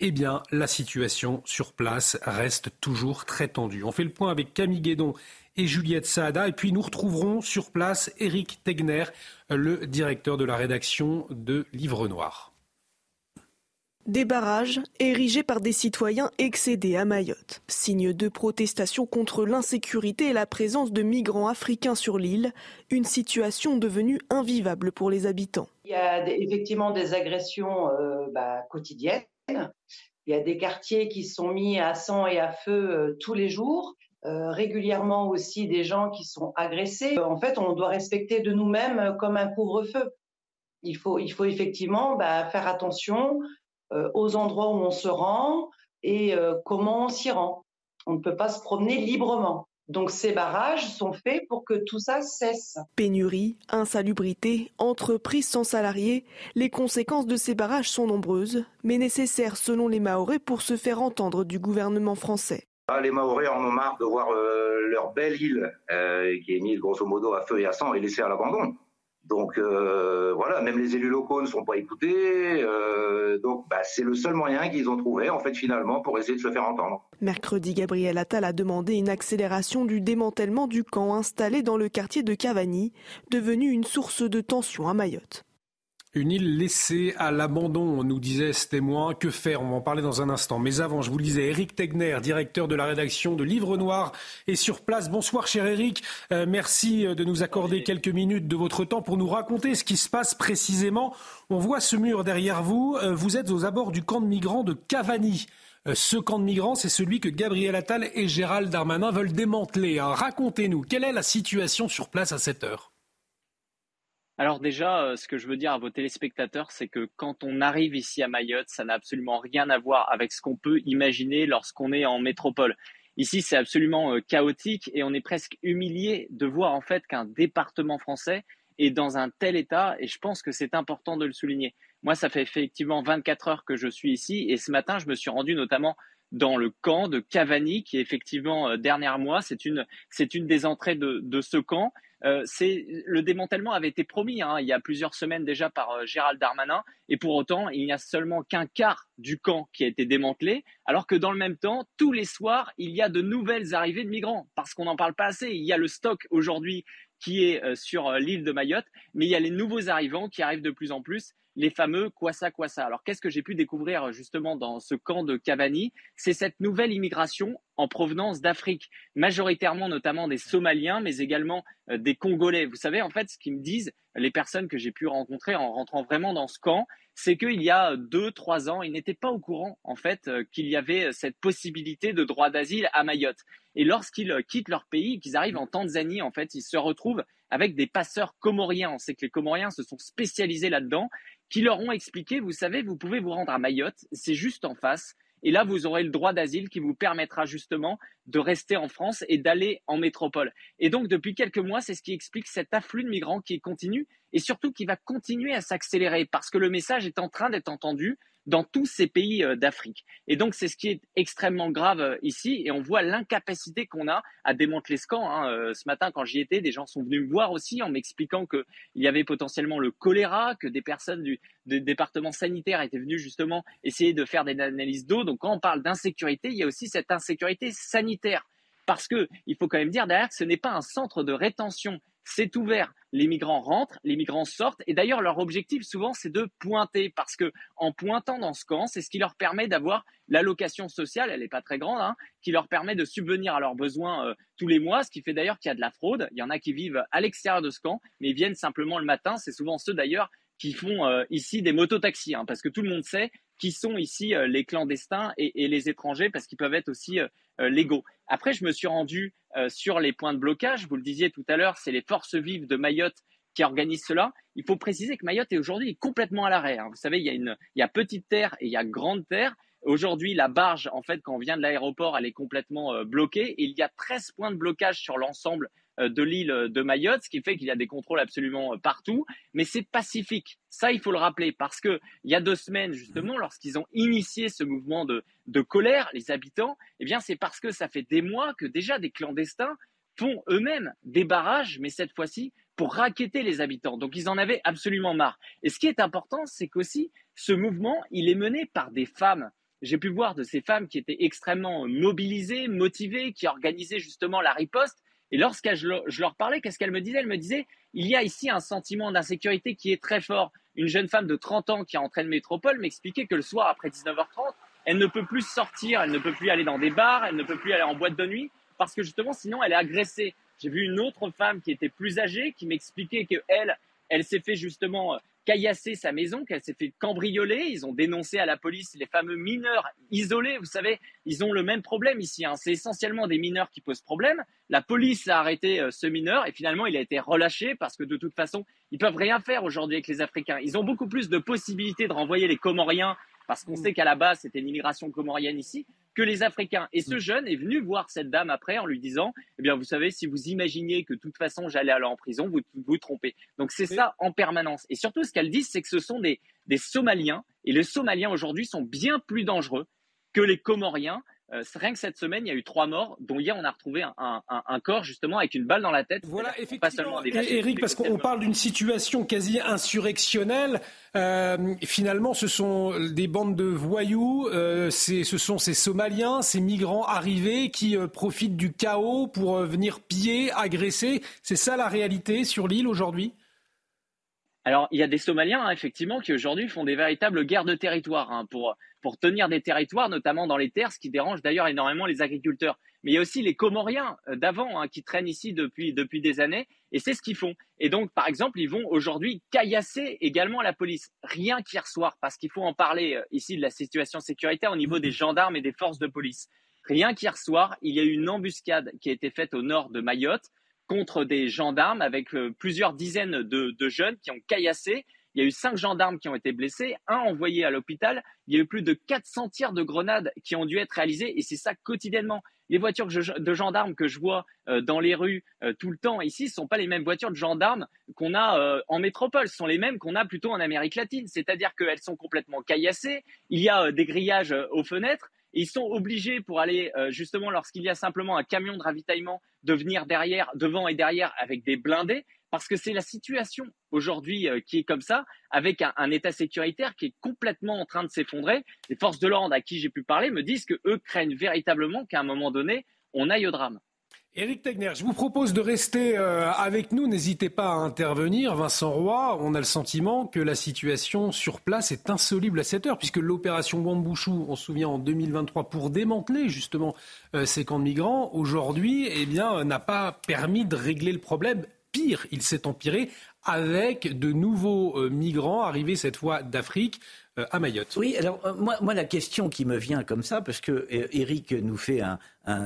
eh bien, la situation sur place reste toujours très tendue. On fait le point avec Camille Guédon et Juliette Saada, et puis nous retrouverons sur place Eric Tegner, le directeur de la rédaction de Livre Noir. Des barrages érigés par des citoyens excédés à Mayotte. Signe de protestation contre l'insécurité et la présence de migrants africains sur l'île, une situation devenue invivable pour les habitants. Il y a effectivement des agressions euh, bah, quotidiennes. Il y a des quartiers qui sont mis à sang et à feu euh, tous les jours. Euh, régulièrement aussi des gens qui sont agressés. En fait, on doit respecter de nous-mêmes comme un couvre-feu. Il faut, effectivement bah, faire attention aux endroits où on se rend et euh, comment on s'y rend. On ne peut pas se promener librement. Donc ces barrages sont faits pour que tout ça cesse. Pénurie, insalubrité, entreprises sans salariés, les conséquences de ces barrages sont nombreuses, mais nécessaires selon les Mahorais pour se faire entendre du gouvernement français. Ah, les Mahorais en ont marre de voir euh, leur belle île, qui est mise grosso modo à feu et à sang, et laissée à l'abandon. Donc euh, voilà, même les élus locaux ne sont pas écoutés. Euh, donc bah, c'est le seul moyen qu'ils ont trouvé en fait finalement pour essayer de se faire entendre. Mercredi, Gabriel Attal a demandé une accélération du démantèlement du camp installé dans le quartier de Cavani, devenu une source de tension à Mayotte. Une île laissée à l'abandon, nous disait ce témoin. Que faire? On va en parler dans un instant. Mais avant, je vous le disais, Eric Tegner, directeur de la rédaction de Livre Noir, est sur place. Bonsoir, cher Eric. Euh, merci euh, de nous accorder quelques minutes de votre temps pour nous raconter ce qui se passe précisément. On voit ce mur derrière vous. Euh, vous êtes aux abords du camp de migrants de Cavani. Ce camp de migrants, c'est celui que Gabriel Attal et Gérald Darmanin veulent démanteler. Hein. Racontez-nous, quelle est la situation sur place à cette heure? Alors déjà, euh, ce que je veux dire à vos téléspectateurs, c'est que quand on arrive ici à Mayotte, ça n'a absolument rien à voir avec ce qu'on peut imaginer lorsqu'on est en métropole. Ici, c'est absolument euh, chaotique et on est presque humilié de voir en fait qu'un département français est dans un tel état et je pense que c'est important de le souligner. Moi, ça fait effectivement 24 heures que je suis ici et ce matin, je me suis rendu notamment dans le camp de Cavani, qui est effectivement euh, dernière mois. C'est une, c'est une des entrées de, de ce camp. Euh, c'est le démantèlement avait été promis hein, il y a plusieurs semaines déjà par euh, Gérald Darmanin, et pour autant il n'y a seulement qu'un quart du camp qui a été démantelé, alors que dans le même temps, tous les soirs, il y a de nouvelles arrivées de migrants, parce qu'on n'en parle pas assez. Il y a le stock aujourd'hui qui est euh, sur l'île de Mayotte, mais il y a les nouveaux arrivants qui arrivent de plus en plus. Les fameux quoi ça. Alors qu'est-ce que j'ai pu découvrir justement dans ce camp de Cavani? C'est cette nouvelle immigration en provenance d'Afrique, majoritairement notamment des Somaliens, mais également euh, des Congolais. Vous savez, en fait, ce qu'ils me disent, les personnes que j'ai pu rencontrer en rentrant vraiment dans ce camp, c'est qu'il y a deux, trois ans, ils n'étaient pas au courant, en fait, euh, qu'il y avait euh, cette possibilité de droit d'asile à Mayotte. Et lorsqu'ils quittent leur pays, qu'ils arrivent en Tanzanie, en fait, ils se retrouvent avec des passeurs comoriens. On sait que les comoriens se sont spécialisés là-dedans qui leur ont expliqué, vous savez, vous pouvez vous rendre à Mayotte, c'est juste en face, et là, vous aurez le droit d'asile qui vous permettra justement de rester en France et d'aller en métropole. Et donc, depuis quelques mois, c'est ce qui explique cet afflux de migrants qui continue et surtout qui va continuer à s'accélérer parce que le message est en train d'être entendu dans tous ces pays euh, d'Afrique. Et donc, c'est ce qui est extrêmement grave euh, ici. Et on voit l'incapacité qu'on a à démanteler ce camp. Hein. Euh, ce matin, quand j'y étais, des gens sont venus me voir aussi en m'expliquant qu'il y avait potentiellement le choléra, que des personnes du, département sanitaire étaient venues justement essayer de faire des analyses d'eau. Donc, quand on parle d'insécurité, il y a aussi cette insécurité sanitaire. Parce que il faut quand même dire derrière que ce n'est pas un centre de rétention c'est ouvert. Les migrants rentrent, les migrants sortent. Et d'ailleurs, leur objectif, souvent, c'est de pointer. Parce que en pointant dans ce camp, c'est ce qui leur permet d'avoir l'allocation sociale, elle n'est pas très grande, hein, qui leur permet de subvenir à leurs besoins euh, tous les mois, ce qui fait d'ailleurs qu'il y a de la fraude. Il y en a qui vivent à l'extérieur de ce camp, mais viennent simplement le matin. C'est souvent ceux d'ailleurs qui font euh, ici des mototaxis, hein, parce que tout le monde sait qui sont ici euh, les clandestins et, les étrangers, parce qu'ils peuvent être aussi légaux. Après, je me suis rendu euh, sur les points de blocage. Vous le disiez tout à l'heure, c'est les forces vives de Mayotte qui organisent cela. Il faut préciser que Mayotte est aujourd'hui complètement à l'arrêt. Hein. Vous savez, il y, a une, il y a petite terre et il y a grande terre. Aujourd'hui, la barge, en fait, quand on vient de l'aéroport, elle est complètement euh, bloquée. il y a 13 points de blocage sur l'ensemble euh, de l'île de Mayotte, ce qui fait qu'il y a des contrôles absolument euh, partout, mais c'est pacifique. Ça, il faut le rappeler, parce que il y a deux semaines, justement, lorsqu'ils ont initié ce mouvement de, de colère, les habitants, eh bien, c'est parce que ça fait des mois que déjà des clandestins font eux-mêmes des barrages, mais cette fois-ci pour raqueter les habitants. Donc ils en avaient absolument marre. Et ce qui est important, c'est qu'aussi ce mouvement, il est mené par des femmes. J'ai pu voir de ces femmes qui étaient extrêmement mobilisées, motivées, qui organisaient justement la riposte et lorsque je, leur parlais, qu'est-ce qu'elle me disait? Elle me disait, il y a ici un sentiment d'insécurité qui est très fort, une jeune femme de 30 ans qui est entrée de métropole m'expliquait que le soir, après 19h30, elle ne peut plus sortir, elle ne peut plus aller dans des bars, elle ne peut plus aller en boîte de nuit, parce que justement, sinon, elle est agressée. J'ai vu une autre femme qui était plus âgée qui m'expliquait que elle, elle s'est fait justement caillasser sa maison, qu'elle s'est fait cambrioler. Ils ont dénoncé à la police les fameux mineurs isolés. Vous savez, ils ont le même problème ici. Hein. C'est essentiellement des mineurs qui posent problème. La police a arrêté euh, ce mineur et finalement il a été relâché parce que de toute façon, ils peuvent rien faire aujourd'hui avec les Africains. Ils ont beaucoup plus de possibilités de renvoyer les Comoriens parce qu'on sait qu'à la base c'était l'immigration comorienne ici que les Africains. Et ce mm. jeune est venu voir cette dame après en lui disant, eh bien, vous savez, si vous imaginiez que de toute façon j'allais aller en prison, vous vous trompez. Donc c'est ça en permanence. Et surtout, ce qu'elle dit, c'est que ce sont des, des Somaliens. Et les Somaliens aujourd'hui sont bien plus dangereux que les Comoriens euh, rien que cette semaine, il y a eu trois morts, dont hier on a retrouvé un, corps justement avec une balle dans la tête. Voilà, effectivement, Eric, parce qu'on parle d'une situation quasi insurrectionnelle. Euh, finalement, ce sont des bandes de voyous, euh, ce sont ces Somaliens, ces migrants arrivés qui profitent du chaos pour venir piller, agresser. C'est ça la réalité sur l'île aujourd'hui? Alors, il y a des Somaliens, hein, effectivement, qui aujourd'hui font des véritables guerres de territoire hein, pour, pour tenir des territoires, notamment dans les terres, ce qui dérange d'ailleurs énormément les agriculteurs. Mais il y a aussi les Comoriens d'avant hein, qui traînent ici depuis, depuis des années, et c'est ce qu'ils font. Et donc, par exemple, ils vont aujourd'hui caillasser également la police, rien qu'hier soir, parce qu'il faut en parler euh, ici de la situation sécuritaire au niveau des gendarmes et des forces de police. Rien qu'hier soir, il y a eu une embuscade qui a été faite au nord de Mayotte contre des gendarmes avec euh, plusieurs dizaines de, jeunes qui ont caillassé. Il y a eu cinq gendarmes qui ont été blessés, un envoyé à l'hôpital. Il y a eu plus de 400 tirs de grenades qui ont dû être réalisés et c'est ça quotidiennement. Les voitures de gendarmes que je vois euh, dans les rues euh, tout le temps ici ne sont pas les mêmes voitures de gendarmes qu'on a en métropole. Ce sont les mêmes qu'on a plutôt en Amérique latine. C'est-à-dire qu'elles sont complètement caillassées. Il y a des grillages aux fenêtres ils sont obligés pour aller euh, justement lorsqu'il y a simplement un camion de ravitaillement de venir derrière, devant et derrière avec des blindés, parce que c'est la situation aujourd'hui euh, qui est comme ça, avec un, état sécuritaire qui est complètement en train de s'effondrer. Les forces de l'ordre à qui j'ai pu parler me disent que eux craignent véritablement qu'à un moment donné, on aille au drame. Éric Tegner, je vous propose de rester euh, avec nous. N'hésitez pas à intervenir. Vincent Roy, on a le sentiment que la situation sur place est insoluble à cette heure, puisque l'opération Wambouchou, on se souvient en 2023, pour démanteler justement euh, ces camps de migrants, aujourd'hui, eh n'a pas permis de régler le problème. Pire, il s'est empiré avec de nouveaux euh, migrants arrivés cette fois d'Afrique euh, à Mayotte. Oui, alors euh, moi, moi, la question qui me vient comme ça, parce que Eric nous fait un,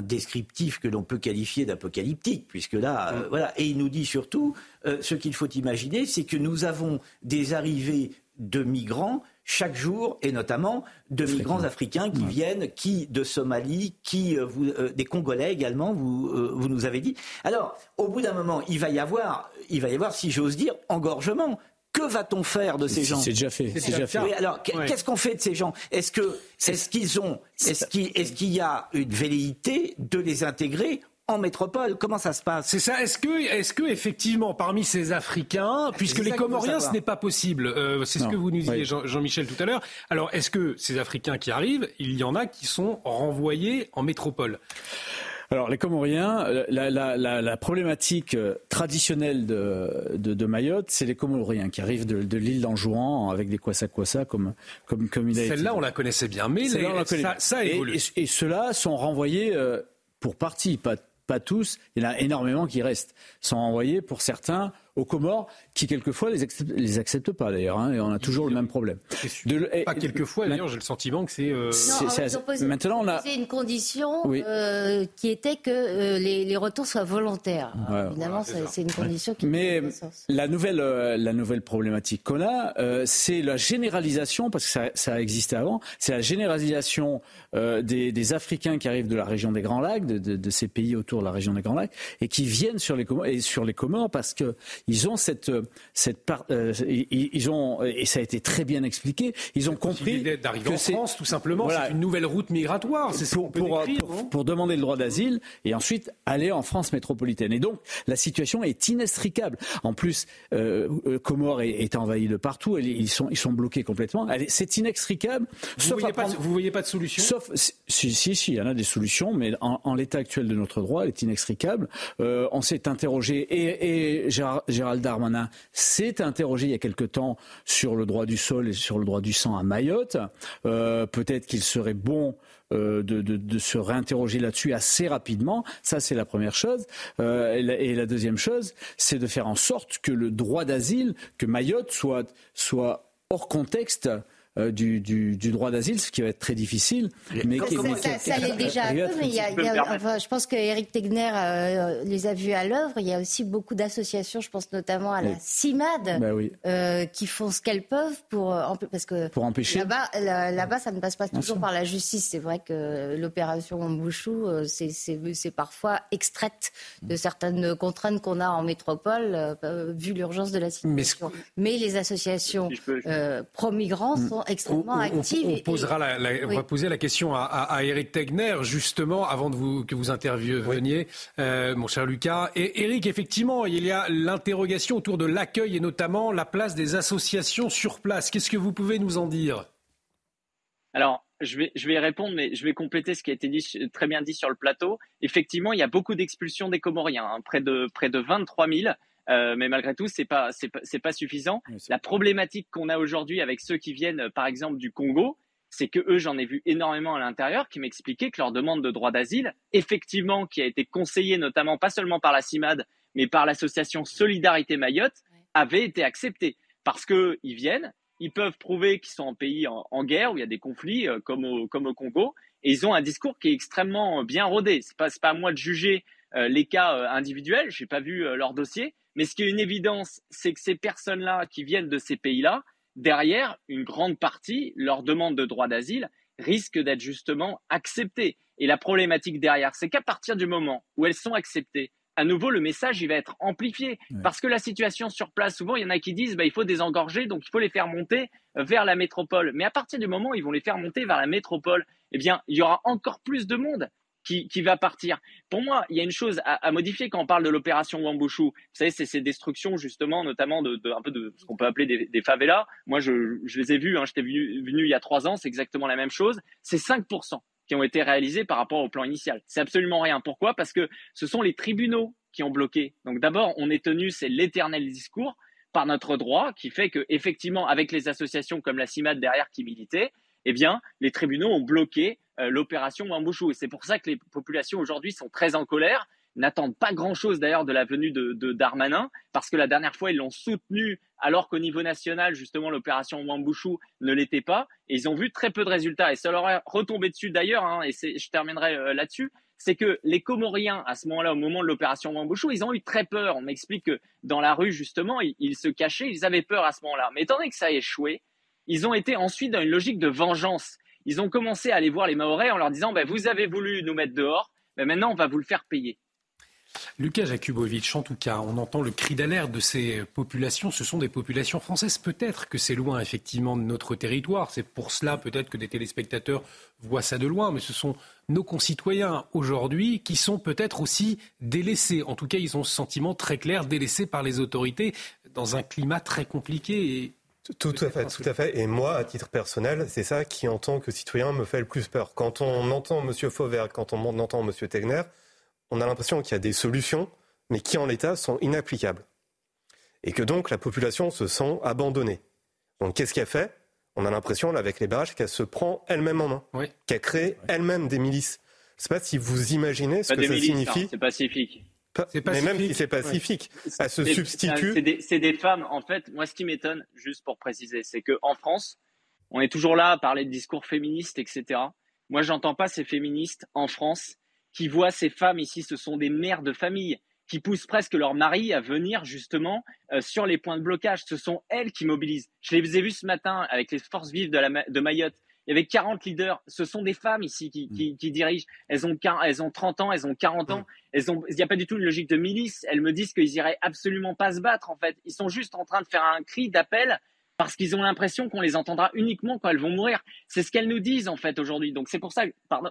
descriptif que l'on peut qualifier d'apocalyptique, puisque là, mm. voilà, et il nous dit surtout, ce qu'il faut imaginer, c'est que nous avons des arrivées de migrants chaque jour, et notamment de migrants africains qui viennent, qui de Somalie, qui vous, des Congolais également, vous, vous nous avez dit. Alors, au bout d'un moment, il va y avoir, il va y avoir, si j'ose dire, engorgement. Que va-t-on faire de ces gens C'est déjà fait. C'est déjà fait. alors, qu'est-ce qu'on fait de ces gens? Est-ce que, est-ce qu'ils ont, est-ce qu'il, est-ce qu'il y a une velléité de les intégrer en métropole. Comment ça se passe? C'est ça. Est-ce que, est-ce que effectivement, parmi ces Africains, puisque les Comoriens, ce n'est pas possible, euh, c'est ce que vous nous disiez, Jean-Michel, tout à l'heure. Alors, est-ce que ces Africains qui arrivent, il y en a qui sont renvoyés en métropole? Alors, les Comoriens, la, problématique euh, traditionnelle de, Mayotte, c'est les Comoriens qui arrivent de, l'île d'Anjouan avec des kwasa-kwasa, comme, comme, comme il a Celle-là, on la connaissait bien, mais ça, ça, évolue. Et, ceux-là sont renvoyés euh, pour partie, pas, pas tous. Il y en a énormément qui restent. Sont renvoyés pour certains aux Comores, qui quelquefois les acceptent, les acceptent pas d'ailleurs, hein, et on a toujours le même problème. De, pas quelquefois, d'ailleurs, j'ai le sentiment que c'est. Euh... maintenant, on a une condition euh, qui était que euh, les, les, retours soient volontaires. Évidemment, c'est une condition qui. Mais la nouvelle, euh, la nouvelle problématique qu'on a, c'est la généralisation, parce que ça, ça a existé avant, c'est la généralisation des, des, Africains qui arrivent de la région des Grands Lacs, de, de, de, ces pays autour de la région des Grands Lacs, et qui viennent sur les et sur les Comores parce que ils ont cette, cette part, euh, ils ont, et ça a été très bien expliqué, ils ont compris d'arriver en France, tout simplement, c'est une nouvelle route migratoire, c'est pour, pour, pour, demander le droit d'asile et ensuite aller en France métropolitaine. Et donc, la situation est inextricable. En plus, euh, euh Comore est, envahi de partout, ils sont, ils sont bloqués complètement. C'est inextricable. Vous ne voyez, vous voyez pas de solution Sauf, si, si, si, il y en a des solutions, mais en, l'état actuel de notre droit, elle est inextricable. Euh, on s'est interrogé et, et Gérald Darmanin s'est interrogé il y a quelque temps sur le droit du sol et sur le droit du sang à Mayotte. Euh, peut-être qu'il serait bon euh, de, se réinterroger là-dessus assez rapidement. Ça, c'est la première chose. Euh, et, la, deuxième chose, c'est de faire en sorte que le droit d'asile, que Mayotte soit, soit hors contexte euh, du, droit d'asile, ce qui va être très difficile. Mais ça, ça, l'est déjà un peu, mais il y a, je pense que Eric Tegner euh, les a vus à l'œuvre. Il y a aussi beaucoup d'associations, je pense notamment à la CIMAD, bah euh, qui font ce qu'elles peuvent pour, parce que pour empêcher. Là-bas, là ça ne passe pas toujours par la justice. C'est vrai que l'opération Mbouchou, c'est parfois extraite de certaines contraintes qu'on a en métropole, vu l'urgence de la situation. Mais, les associations pro-migrants mm. Sont extrêmement active. On, posera la, va poser la question à, Eric Tegner, justement, avant de vous, que vous interveniez, euh, mon cher Lucas. Et Eric, effectivement, il y a l'interrogation autour de l'accueil et notamment la place des associations sur place. Qu'est-ce que vous pouvez nous en dire? Alors, je vais, je vais répondre, mais je vais compléter ce qui a été dit, très bien dit sur le plateau. Effectivement, il y a beaucoup d'expulsions des Comoriens, hein, près, de, près de 23 000. Euh, mais malgré tout, c'est pas c'est pas, pas, suffisant. la problématique qu'on a aujourd'hui avec ceux qui viennent, euh, par exemple, du Congo, c'est que eux, j'en ai vu énormément à l'intérieur, qui m'expliquaient que leur demande de droit d'asile, effectivement, qui a été conseillée notamment pas seulement par la CIMAD, mais par l'association Solidarité Mayotte, avait été acceptée. Parce que ils viennent, ils peuvent prouver qu'ils sont en pays en, guerre où il y a des conflits euh, comme au comme au Congo, et ils ont un discours qui est extrêmement bien rodé. C'est pas pas à moi de juger les cas individuels, j'ai pas vu leur dossier, mais ce qui est une évidence, c'est que ces personnes-là qui viennent de ces pays-là, derrière, une grande partie, leur demande de droit d'asile risque d'être justement acceptée. Et la problématique derrière, c'est qu'à partir du moment où elles sont acceptées, à nouveau, le message, il va être amplifié. Parce que la situation sur place, souvent, il y en a qui disent, bah, il faut désengorger, donc il faut les faire monter vers la métropole. Mais à partir du moment où ils vont les faire monter vers la métropole, eh bien, il y aura encore plus de monde qui, va partir. Pour moi, il y a une chose à, modifier quand on parle de l'opération Wambushu. Vous savez, c'est ces destructions justement, notamment de, un peu de ce qu'on peut appeler des, favelas. Moi, je, les ai vus. Hein, J'étais venu, il y a trois ans. C'est exactement la même chose. C'est 5% qui ont été réalisés par rapport au plan initial. C'est absolument rien. Pourquoi? Parce que ce sont les tribunaux qui ont bloqué. Donc d'abord, on est tenu, c'est l'éternel discours par notre droit qui fait que effectivement, avec les associations comme la CIMAD derrière qui militaient, eh bien, les tribunaux ont bloqué l'opération Wambouchou. Et c'est pour ça que les populations aujourd'hui sont très en colère, n'attendent pas grand-chose d'ailleurs de la venue de, Darmanin, parce que la dernière fois, ils l'ont soutenu alors qu'au niveau national, justement, l'opération Wambouchou ne l'était pas. Et ils ont vu très peu de résultats. Et ça leur a retombé dessus d'ailleurs, hein, et je terminerai euh, là-dessus, c'est que les Comoriens, à ce moment-là, au moment de l'opération Wambouchou, ils ont eu très peur. On m'explique que dans la rue, justement, ils, ils, se cachaient, ils avaient peur à ce moment-là. Mais étant donné que ça a échoué, ils ont été ensuite dans une logique de vengeance. Ils ont commencé à aller voir les Maorais en leur disant bah, Vous avez voulu nous mettre dehors, mais maintenant on va vous le faire payer. Lucas Jakubowicz, en tout cas, on entend le cri d'alerte de ces populations. Ce sont des populations françaises. Peut-être que c'est loin, effectivement, de notre territoire. C'est pour cela, peut-être, que des téléspectateurs voient ça de loin. Mais ce sont nos concitoyens aujourd'hui qui sont peut-être aussi délaissés. En tout cas, ils ont ce sentiment très clair, délaissés par les autorités dans un climat très compliqué tout, à fait, tout à fait. Et moi, à titre personnel, c'est ça qui, en tant que citoyen, me fait le plus peur. Quand on entend M. Fauvert, quand on entend M. Tegner, on a l'impression qu'il y a des solutions, mais qui, en l'état, sont inapplicables. Et que donc, la population se sent abandonnée. Donc, qu'est-ce qu'elle fait? On a l'impression, avec les barrages, qu'elle se prend elle-même en main. Qu'elle crée elle-même des milices. Je ne sais pas si vous imaginez ce que ça signifie. C'est pacifique. Mais même si c'est pacifique, ça se substitue. C'est des, femmes, en fait. Moi, ce qui m'étonne, juste pour préciser, c'est qu'en France, on est toujours là à parler de discours féministes, etc. Moi, j'entends pas ces féministes en France qui voient ces femmes ici, ce sont des mères de famille qui poussent presque leur mari à venir justement euh, sur les points de blocage. Ce sont elles qui mobilisent. Je les ai vues ce matin avec les forces vives de, la, de Mayotte. Il y avait 40 leaders. Ce sont des femmes ici qui, qui, qui dirigent. Elles ont, elles ont 30 ans, elles ont 40 ans. Elles ont, il n'y a pas du tout une logique de milice. Elles me disent qu'ils iraient absolument pas se battre, en fait. Ils sont juste en train de faire un cri d'appel parce qu'ils ont l'impression qu'on les entendra uniquement quand elles vont mourir. C'est ce qu'elles nous disent en fait aujourd'hui. Donc c'est pour ça,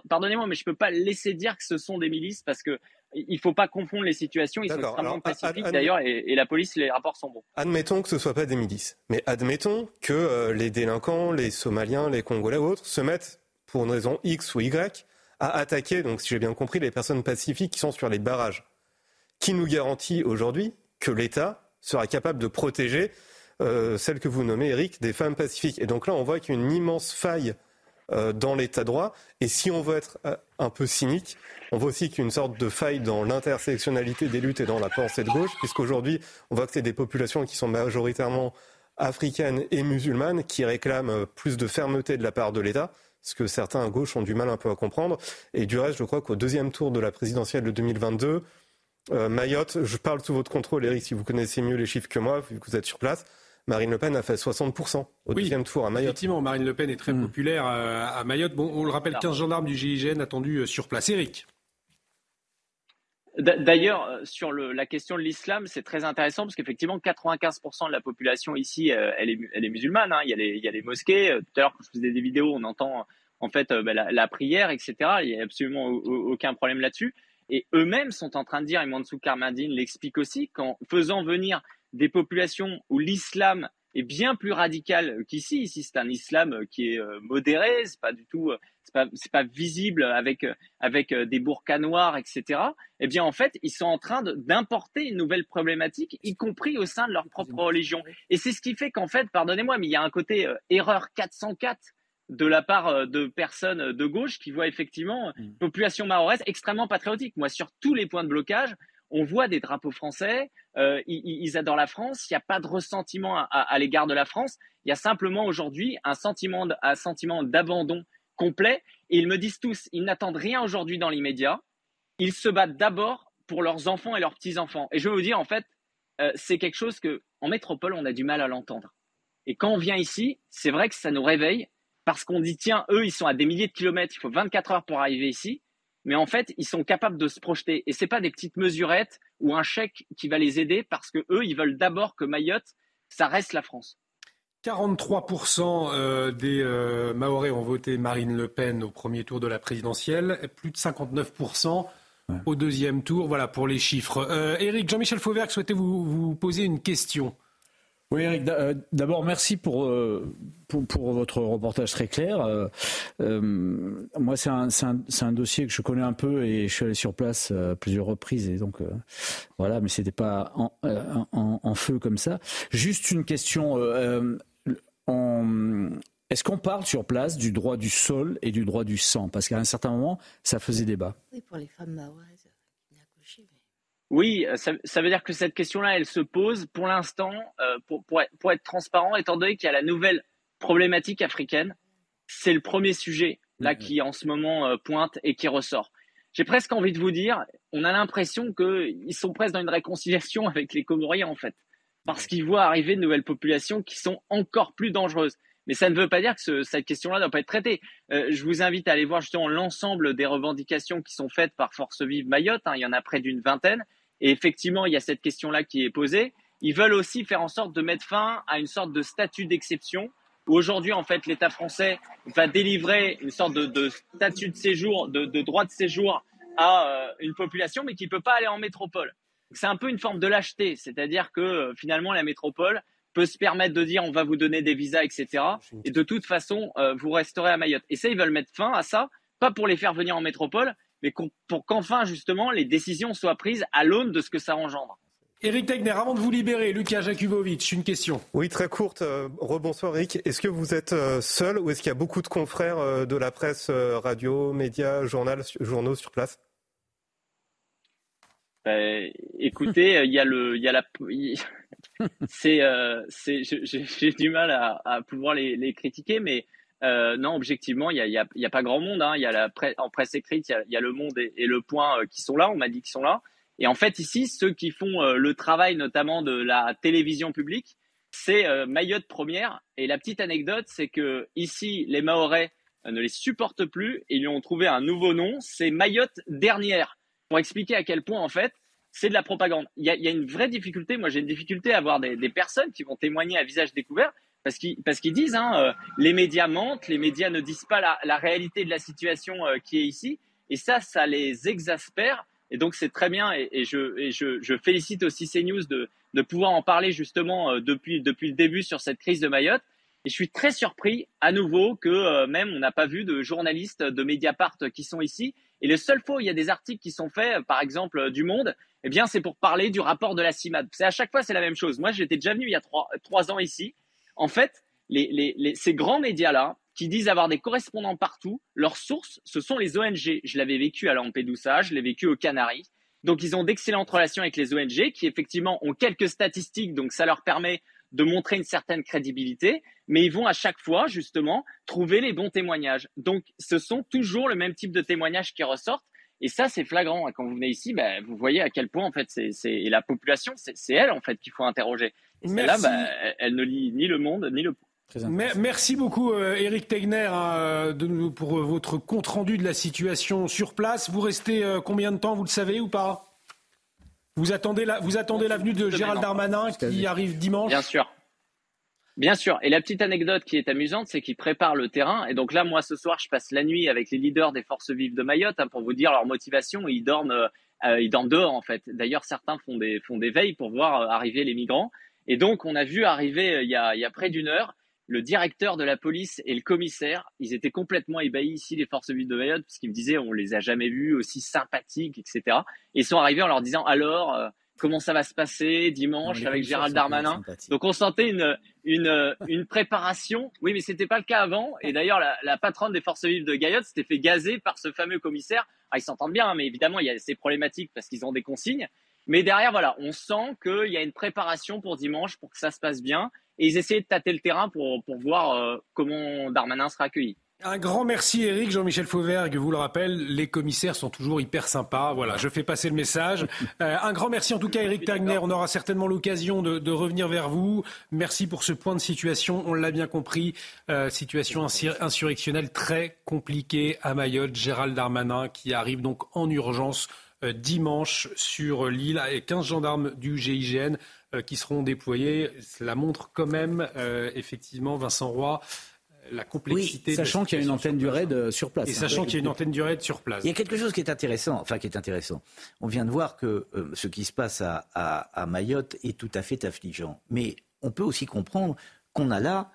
pardonnez-moi, mais je ne peux pas laisser dire que ce sont des milices parce que il faut pas confondre les situations. Ils sont extrêmement pacifiques d'ailleurs et, la police, les rapports sont bons. Admettons que ce ne soit pas des milices, mais admettons que euh, les délinquants, les Somaliens, les Congolais ou autres se mettent pour une raison X ou Y à attaquer, donc si j'ai bien compris, les personnes pacifiques qui sont sur les barrages. Qui nous garantit aujourd'hui que l'État sera capable de protéger euh, celle que vous nommez, Eric, des femmes pacifiques? Et donc là, on voit qu'il y a une immense faille dans l'état droit. Et si on veut être euh, un peu cynique, on voit aussi qu'il y a une sorte de faille dans l'intersectionnalité des luttes et dans la pensée de gauche, puisqu'aujourd'hui, on voit que c'est des populations qui sont majoritairement africaines et musulmanes qui réclament plus de fermeté de la part de l'État, ce que certains à gauche ont du mal un peu à comprendre. Et du reste, je crois qu'au deuxième tour de la présidentielle de 2022, Mayotte, je parle sous votre contrôle, Eric, si vous connaissez mieux les chiffres que moi, vu que vous êtes sur place, Marine Le Pen a fait 60% au deuxième tour à Mayotte. Effectivement, Marine Le Pen est très mm. populaire euh, à Mayotte. Bon, on le rappelle, 15 gendarmes du GIGN attendus euh, sur place. Eric D'ailleurs, euh, sur la question de l'islam, c'est très intéressant parce qu'effectivement, 95% de la population ici, elle est, musulmane. Hein. Il, y a les, mosquées. Tout à l'heure, quand je faisais des vidéos, on entend en fait bah, la, prière, etc. Il n'y a absolument aucun problème là-dessus. Et eux-mêmes sont en train de dire, et Mansour Karmadine l'explique aussi, qu'en faisant venir des populations où l'islam est bien plus radical qu'ici. Ici, c'est un islam qui est euh, modéré, c'est pas du tout, euh, c'est pas, visible avec euh, avec des burkas noirs, etc. Eh bien, en fait, ils sont en train d'importer une nouvelle problématique, y compris au sein de leur propre religion. Et c'est ce qui fait qu'en fait, pardonnez-moi, mais il y a un côté erreur 404 de la part de personnes de gauche qui voient effectivement une mmh. population mahoraise extrêmement patriotique. Moi, sur tous les points de blocage, on voit des drapeaux français, euh, ils, adorent la France, il n'y a pas de ressentiment à, l'égard de la France, il y a simplement aujourd'hui un sentiment, un sentiment d'abandon complet. Et ils me disent tous, ils n'attendent rien aujourd'hui dans l'immédiat, ils se battent d'abord pour leurs enfants et leurs petits-enfants. Et je veux vous dire, en fait, euh, c'est quelque chose que en métropole, on a du mal à l'entendre. Et quand on vient ici, c'est vrai que ça nous réveille parce qu'on dit, tiens, eux, ils sont à des milliers de kilomètres, il faut 24 heures pour arriver ici mais en fait, ils sont capables de se projeter. Et c'est pas des petites mesurettes ou un chèque qui va les aider parce que eux, ils veulent d'abord que Mayotte, ça reste la France. 43% euh, des euh, Mahorais ont voté Marine Le Pen au premier tour de la présidentielle, plus de 59% au deuxième tour. Voilà pour les chiffres. Euh, Éric, Jean-Michel Fauvergue souhaitait vous, vous poser une question. Oui, Eric, euh, d'abord, merci pour, euh, pour, pour, votre reportage très clair. Euh, moi, c'est un, un, un, dossier que je connais un peu et je suis allé sur place à plusieurs reprises. Et donc, voilà, mais c'était pas en, en, feu comme ça. Juste une question. Est-ce qu'on parle sur place du droit du sol et du droit du sang? Parce qu'à un certain moment, ça faisait débat. Oui, pour les femmes. Oui, euh, ça, veut dire que cette question-là, elle se pose pour l'instant, euh, pour, pour, être transparent, étant donné qu'il y a la nouvelle problématique africaine. C'est le premier sujet là mm-hmm. qui en ce moment euh, pointe et qui ressort. J'ai presque envie de vous dire, on a l'impression qu'ils sont presque dans une réconciliation avec les Comoriens en fait, parce qu'ils voient arriver de nouvelles populations qui sont encore plus dangereuses. Mais ça ne veut pas dire que cette question-là ne doit pas être traitée. je vous invite à aller voir justement l'ensemble des revendications qui sont faites par Force Vive Mayotte. Hein. il y en a près d'une vingtaine. Et effectivement, il y a cette question-là qui est posée. Ils veulent aussi faire en sorte de mettre fin à une sorte de statut d'exception où aujourd'hui, en fait, l'État français va délivrer une sorte de, statut de séjour, de, droit de séjour à euh, une population, mais qui ne peut pas aller en métropole. C'est un peu une forme de lâcheté, c'est-à-dire que euh, finalement, la métropole peut se permettre de dire on va vous donner des visas, etc. Et de toute façon, euh, vous resterez à Mayotte. Et ça, ils veulent mettre fin à ça, pas pour les faire venir en métropole, mais pour qu'enfin, justement, les décisions soient prises à l'aune de ce que ça engendre. Éric Tegner, avant de vous libérer, Lucas Jakubovic, une question. Oui, très courte. Euh, rebonsoir, Eric. Est-ce que vous êtes euh, seul ou est-ce qu'il y a beaucoup de confrères euh, de la presse, radio, médias, journal, journaux sur place? Écoutez, il y a le, il y a la, c'est, c'est, j'ai du mal à, à pouvoir les, les critiquer, mais euh, non, objectivement, il n'y a, y a, pas grand monde. Hein. Y a la en presse écrite, il y a, Le Monde et, Le Point euh, qui sont là. On m'a dit qu'ils sont là. Et en fait, ici, ceux qui font euh, le travail, notamment de la télévision publique, c'est Mayotte première. Et la petite anecdote, c'est que ici, les Mahorais ne les supportent plus ils lui ont trouvé un nouveau nom. C'est Mayotte dernière. Pour expliquer à quel point, en fait, c'est de la propagande. Il y a, une vraie difficulté. Moi, j'ai une difficulté à avoir des personnes qui vont témoigner à visage découvert parce qu'ils disent hein, euh, les médias mentent, les médias ne disent pas la, réalité de la situation euh, qui est ici, et ça, ça les exaspère. Et donc c'est très bien, et, je, félicite aussi CNews de, pouvoir en parler justement euh, depuis, depuis le début sur cette crise de Mayotte. Et je suis très surpris à nouveau que même on n'a pas vu de journalistes de Mediapart qui sont ici. Et le seul fois où il y a des articles qui sont faits, par exemple du Monde, eh bien, c'est pour parler du rapport de la CIMAD. C'est à chaque fois, c'est la même chose. Moi, j'étais déjà venu il y a trois, ans ici. En fait, ces grands médias-là, qui disent avoir des correspondants partout, leurs sources, ce sont les ONG. Je l'avais vécu à Lampedusa, je l'ai vécu aux Canaries. Donc, ils ont d'excellentes relations avec les ONG qui, effectivement, ont quelques statistiques, donc ça leur permet de montrer une certaine crédibilité, mais ils vont à chaque fois, justement, trouver les bons témoignages. Donc, ce sont toujours le même type de témoignages qui ressortent. Et ça, c'est flagrant. Quand vous venez ici, ben, vous voyez à quel point, en fait, c'est la population, c'est elle, en fait, qu'il faut interroger. Et là, ben, elle ne lit ni le monde, ni le Merci beaucoup, Eric euh, Tegner, hein, pour euh, votre compte-rendu de la situation sur place. Vous restez euh, combien de temps, vous le savez ou pas? Vous attendez la, vous attendez l'avenue de Gérald Darmanin qui arrive dimanche? Bien sûr. Bien sûr. Et la petite anecdote qui est amusante, c'est qu'il prépare le terrain. Et donc là, moi, ce soir, je passe la nuit avec les leaders des forces vives de Mayotte hein, pour vous dire leur motivation. Ils dorment, ils dorment dehors, en fait. D'ailleurs, certains font des, font des veilles pour voir arriver les migrants. Et donc, on a vu arriver il y a, il y a près d'une heure le directeur de la police et le commissaire, ils étaient complètement ébahis ici, les forces vives de Mayotte, parce qu'ils me disaient, on les a jamais vus aussi sympathiques, etc. Et ils sont arrivés en leur disant, alors, euh, comment ça va se passer dimanche avec Gérald Darmanin Donc on sentait une, une, une préparation. Oui, mais c'était pas le cas avant. Et d'ailleurs, la, patronne des forces vives de Gayotte s'était fait gazer par ce fameux commissaire. Ah, ils s'entendent bien, hein, mais évidemment, il y a ces problématiques parce qu'ils ont des consignes. Mais derrière, voilà, on sent qu'il y a une préparation pour dimanche pour que ça se passe bien. Et ils essayaient de tâter le terrain pour, pour voir euh, comment Darmanin sera accueilli. Un grand merci Eric, Jean-Michel Fauvergue vous le rappelle, les commissaires sont toujours hyper sympas. Voilà, je fais passer le message. Euh, un grand merci en tout cas Eric Tagner, on aura certainement l'occasion de, de, revenir vers vous. Merci pour ce point de situation, on l'a bien compris, euh, situation insurrectionnelle très compliquée à Mayotte. Gérald Darmanin qui arrive donc en urgence euh, dimanche sur l'île avec 15 gendarmes du GIGN qui seront déployés. Cela montre quand même, effectivement, Vincent Roy, la complexité. sachant qu'il y a une antenne du raid sur place. Et sachant qu'il y a une antenne du raid sur place. Il y a quelque chose qui est intéressant, enfin qui est intéressant. On vient de voir que ce qui se passe à, à, Mayotte est tout à fait affligeant. Mais on peut aussi comprendre qu'on a là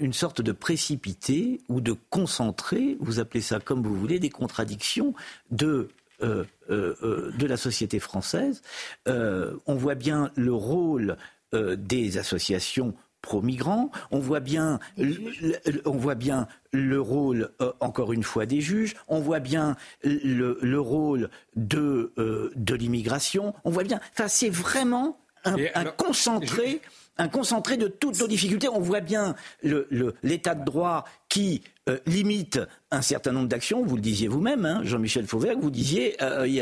une sorte de précipité ou de concentré, vous appelez ça comme vous voulez, des contradictions de euh, euh, euh, de la société française. on voit bien le rôle des associations pro-migrants. On voit bien, le, on voit bien le rôle, encore une fois, des juges. On voit bien le, rôle de, de l'immigration. On voit bien. Enfin, c'est vraiment un, concentré un concentré de toutes nos difficultés. On voit bien l'état de droit qui euh, limite un certain nombre d'actions. Vous le disiez vous-même, hein, Jean-Michel Fauvert, vous disiez euh, il,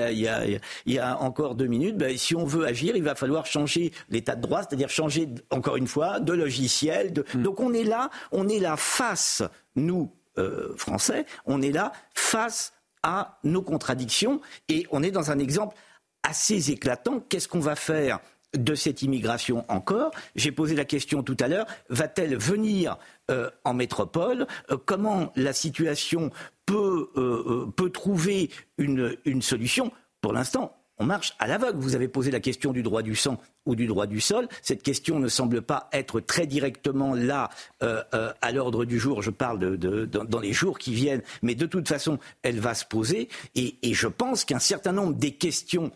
y a, encore deux minutes, ben, si on veut agir, il va falloir changer l'état de droit, c'est-à-dire changer, encore une fois, de logiciel. Hmm. Donc on est là, on est là face, nous, euh, Français, on est là face à nos contradictions et on est dans un exemple assez éclatant. Qu'est-ce qu'on va faire? De cette immigration encore. J'ai posé la question tout à l'heure, va-t-elle venir euh, en métropole? Euh, Comment la situation peut, euh, trouver une, solution? Pour l'instant, on marche à l'aveugle. Vous avez posé la question du droit du sang ou du droit du sol. Cette question ne semble pas être très directement là à l'ordre du jour. Je parle dans les jours qui viennent, mais de toute façon, elle va se poser. Et je pense qu'un certain nombre des questions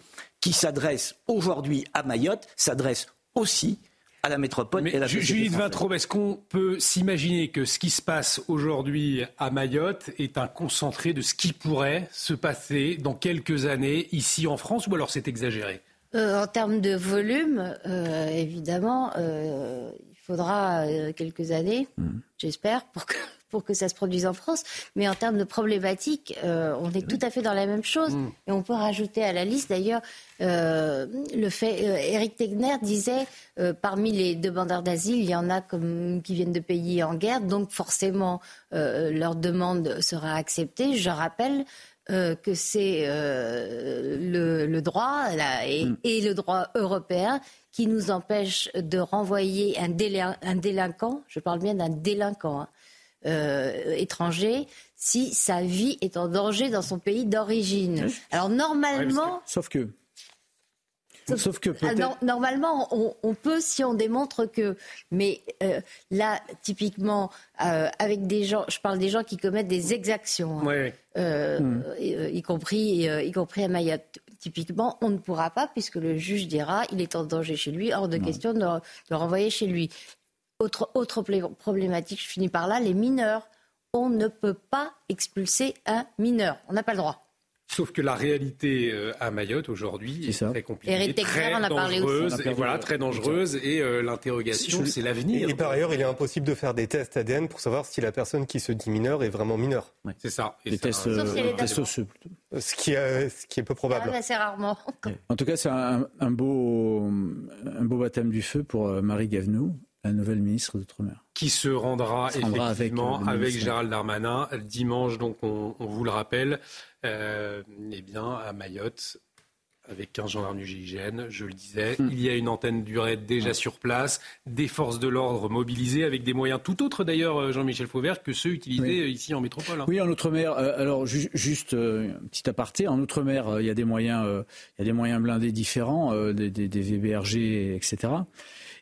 qui s'adresse aujourd'hui à Mayotte s'adresse aussi à la métropole et à la Judith Vintraube, est-ce qu'on peut s'imaginer que ce qui se passe aujourd'hui à Mayotte est un concentré de ce qui pourrait se passer dans quelques années ici en France ou alors c'est exagéré? Euh, En termes de volume, euh, évidemment, euh, il faudra quelques années, mmh. j'espère, pour que pour que ça se produise en France. Mais en termes de problématiques, euh, on est tout à fait dans la même chose. Mm. Et on peut rajouter à la liste, d'ailleurs, euh, le fait, euh, Eric Tegner disait, parmi les demandeurs d'asile, il y en a comme, qui viennent de pays en guerre, donc forcément, leur demande sera acceptée. Je rappelle que c'est le, droit et, mm. et, le droit européen qui nous empêche de renvoyer un, un délinquant, je parle bien d'un délinquant, hein, euh, étranger si sa vie est en danger dans son pays d'origine. Alors normalement... sauf que Sauf, que ah, normalement, on, peut si on démontre que. Mais euh, là, typiquement, euh, avec des gens, je parle des gens qui commettent des exactions, hein. euh, hmm. y, compris, y compris à Mayotte. Typiquement, on ne pourra pas, puisque le juge dira il est en danger chez lui, hors de question de, de renvoyer chez lui. Autre, autre problématique, je finis par là, les mineurs. On ne peut pas expulser un mineur. On n'a pas le droit. Sauf que la réalité euh, à Mayotte aujourd'hui est, très compliquée, très dangereuse, et voilà, très dangereuse. Et euh, l'interrogation, c'est l'avenir. Et, par ailleurs, il est impossible de faire des tests ADN pour savoir si la personne qui se dit mineure est vraiment mineure. C'est ça. des tests, euh, osseux Ce qui, est, ce qui est peu probable. Ah, assez rarement. En tout cas, c'est un, beau, un beau baptême du feu pour Marie Gavenou, la nouvelle ministre d'Outre-mer. Qui se rendra, effectivement avec, Gérald Darmanin dimanche, donc on, vous le rappelle, euh, eh bien, à Mayotte, avec 15 gendarmes du GIGN, je le disais. Hmm. Il y a une antenne du RAID déjà sur place, des forces de l'ordre mobilisées avec des moyens tout autres d'ailleurs, euh, Jean-Michel Fauvert, que ceux utilisés euh, ici en métropole. Hein. Oui, en Outre-mer. alors juste un petit aparté, en Outre-mer, il y a des moyens, il y a des moyens blindés différents, des, des, des VBRG, etc.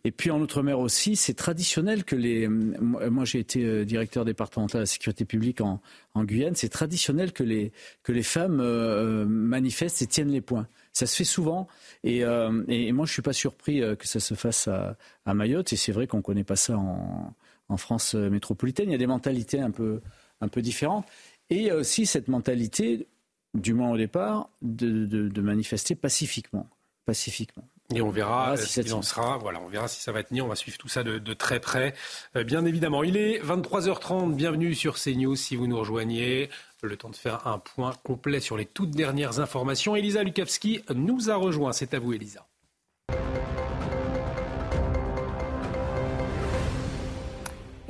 Et puis en Outre-mer aussi, c'est traditionnel que les. Moi, j'ai été euh, directeur départemental de la sécurité publique en, Guyane. C'est traditionnel que les que les femmes euh, manifestent et tiennent les points. Ça se fait souvent. Et, euh, et moi, je suis pas surpris que ça se fasse à, Mayotte. Et c'est vrai qu'on connaît pas ça en, en France métropolitaine. Il y a des mentalités un peu un peu différentes. Et il y a aussi cette mentalité, du moins au départ, de, de, de manifester pacifiquement. Pacifiquement. Et on verra si ce sera. Voilà, on verra si ça va tenir. On va suivre tout ça de, très près. Euh, bien évidemment, il est 23h30. Bienvenue sur CNews si vous nous rejoignez. Le temps de faire un point complet sur les toutes dernières informations. Elisa Lukavski nous a rejoint. C'est à vous, Elisa.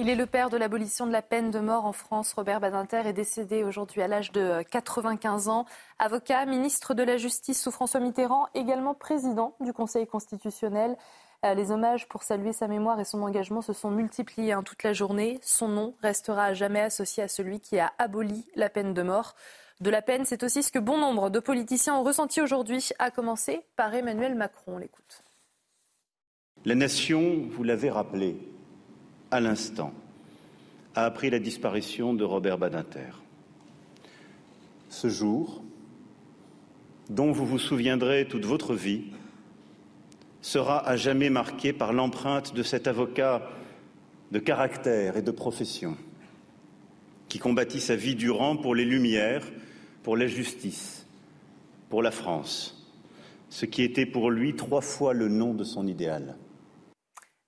Il est le père de l'abolition de la peine de mort en France. Robert Badinter est décédé aujourd'hui à l'âge de 95 ans. Avocat, ministre de la Justice sous François Mitterrand, également président du Conseil constitutionnel. Euh, les hommages pour saluer sa mémoire et son engagement se sont multipliés hein, toute la journée. Son nom restera à jamais associé à celui qui a aboli la peine de mort. De la peine, c'est aussi ce que bon nombre de politiciens ont ressenti aujourd'hui, à commencer par Emmanuel Macron. l'écoute. La nation, vous l'avez rappelé, à l'instant, a appris la disparition de Robert Badinter. Ce jour, dont vous vous souviendrez toute votre vie, sera à jamais marqué par l'empreinte de cet avocat de caractère et de profession qui combattit sa vie durant pour les Lumières, pour la justice, pour la France, ce qui était pour lui trois fois le nom de son idéal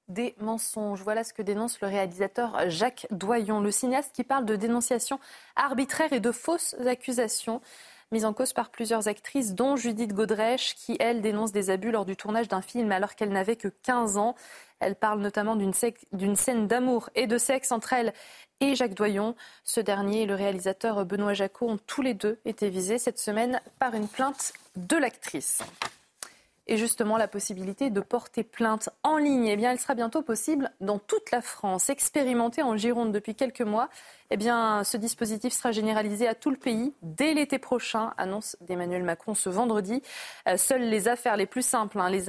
des mensonges. Voilà ce que dénonce le réalisateur Jacques Doyon, le cinéaste qui parle de dénonciation arbitraire et de fausses accusations mises en cause par plusieurs actrices, dont Judith Godrèche, qui, elle, dénonce des abus lors du tournage d'un film alors qu'elle n'avait que 15 ans. Elle parle notamment d'une scène d'amour et de sexe entre elle et Jacques Doyon. Ce dernier et le réalisateur Benoît Jacot ont tous les deux été visés cette semaine par une plainte de l'actrice et justement la possibilité de porter plainte en ligne. Eh bien, elle sera bientôt possible dans toute la France. Expérimentée en Gironde depuis quelques mois, eh bien, ce dispositif sera généralisé à tout le pays dès l'été prochain, annonce d'Emmanuel Macron ce vendredi. Euh, seules les affaires les plus simples, hein, les,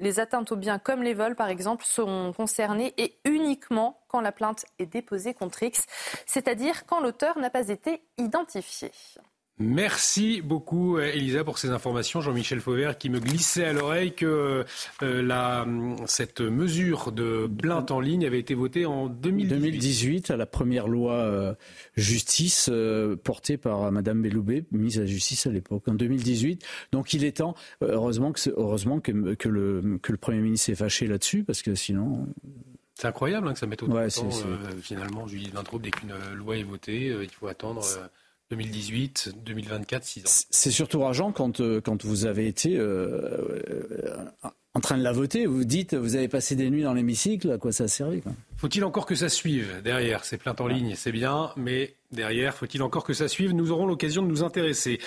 les atteintes aux biens comme les vols par exemple, seront concernées et uniquement quand la plainte est déposée contre X, c'est-à-dire quand l'auteur n'a pas été identifié. Merci beaucoup, Elisa, pour ces informations. Jean-Michel Fauvert qui me glissait à l'oreille que euh, la, cette mesure de plainte en ligne avait été votée en 2018. 2018 à la première loi euh, justice euh, portée par Madame Belloubet, mise à la justice à l'époque, en 2018. Donc il est temps, heureusement que, heureusement que, que, le, que le Premier ministre s'est fâché là-dessus, parce que sinon... C'est incroyable hein, que ça mette autant de temps. finalement, Julie Vintraube, dès qu'une loi est votée, il faut attendre... 2018, 2024, 6 ans. C'est surtout rageant quand, euh, quand vous avez été euh, euh, en train de la voter. Vous dites, vous avez passé des nuits dans l'hémicycle, à quoi ça a servi Faut-il encore que ça suive derrière C'est plainte en ligne, c'est bien, mais derrière, faut-il encore que ça suive? Nous aurons l'occasion de nous intéresser.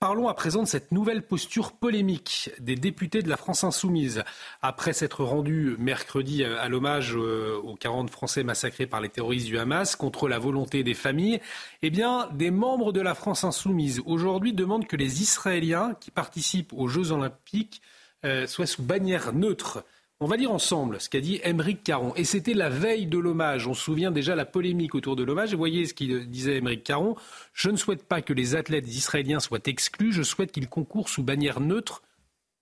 Parlons à présent de cette nouvelle posture polémique des députés de la France insoumise. Après s'être rendus mercredi à l'hommage euh, aux 40 Français massacrés par les terroristes du Hamas contre la volonté des familles, eh bien, des membres de la France insoumise aujourd'hui demandent que les Israéliens qui participent aux Jeux olympiques euh, soient sous bannière neutre. On va lire ensemble ce qu'a dit Émeric Caron. Et c'était la veille de l'hommage. On se souvient déjà la polémique autour de l'hommage. Vous voyez ce qu'il disait Émeric Caron. Je ne souhaite pas que les athlètes israéliens soient exclus. Je souhaite qu'ils concourent sous bannière neutre,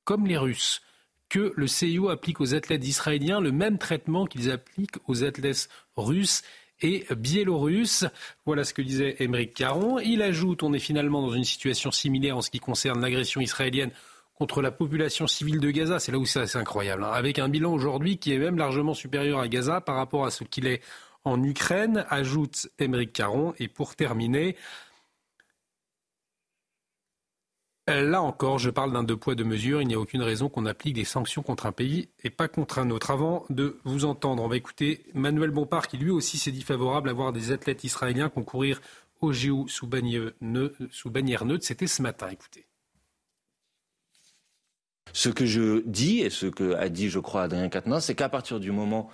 comme les Russes. Que le CIO applique aux athlètes israéliens le même traitement qu'ils appliquent aux athlètes russes et biélorusses. Voilà ce que disait Émeric Caron. Il ajoute on est finalement dans une situation similaire en ce qui concerne l'agression israélienne contre la population civile de Gaza. C'est là où c'est assez incroyable. Hein. Avec un bilan aujourd'hui qui est même largement supérieur à Gaza par rapport à ce qu'il est en Ukraine, ajoute Émeric Caron. Et pour terminer, Là encore, je parle d'un deux poids, deux mesures. Il n'y a aucune raison qu'on applique des sanctions contre un pays et pas contre un autre. Avant de vous entendre, on va écouter Manuel Bompard qui lui aussi s'est dit favorable à voir des athlètes israéliens concourir au JO sous bannière neutre. C'était ce matin. Écoutez. Ce que je dis, et ce que a dit, je crois, Adrien Quatennens, c'est qu'à partir du moment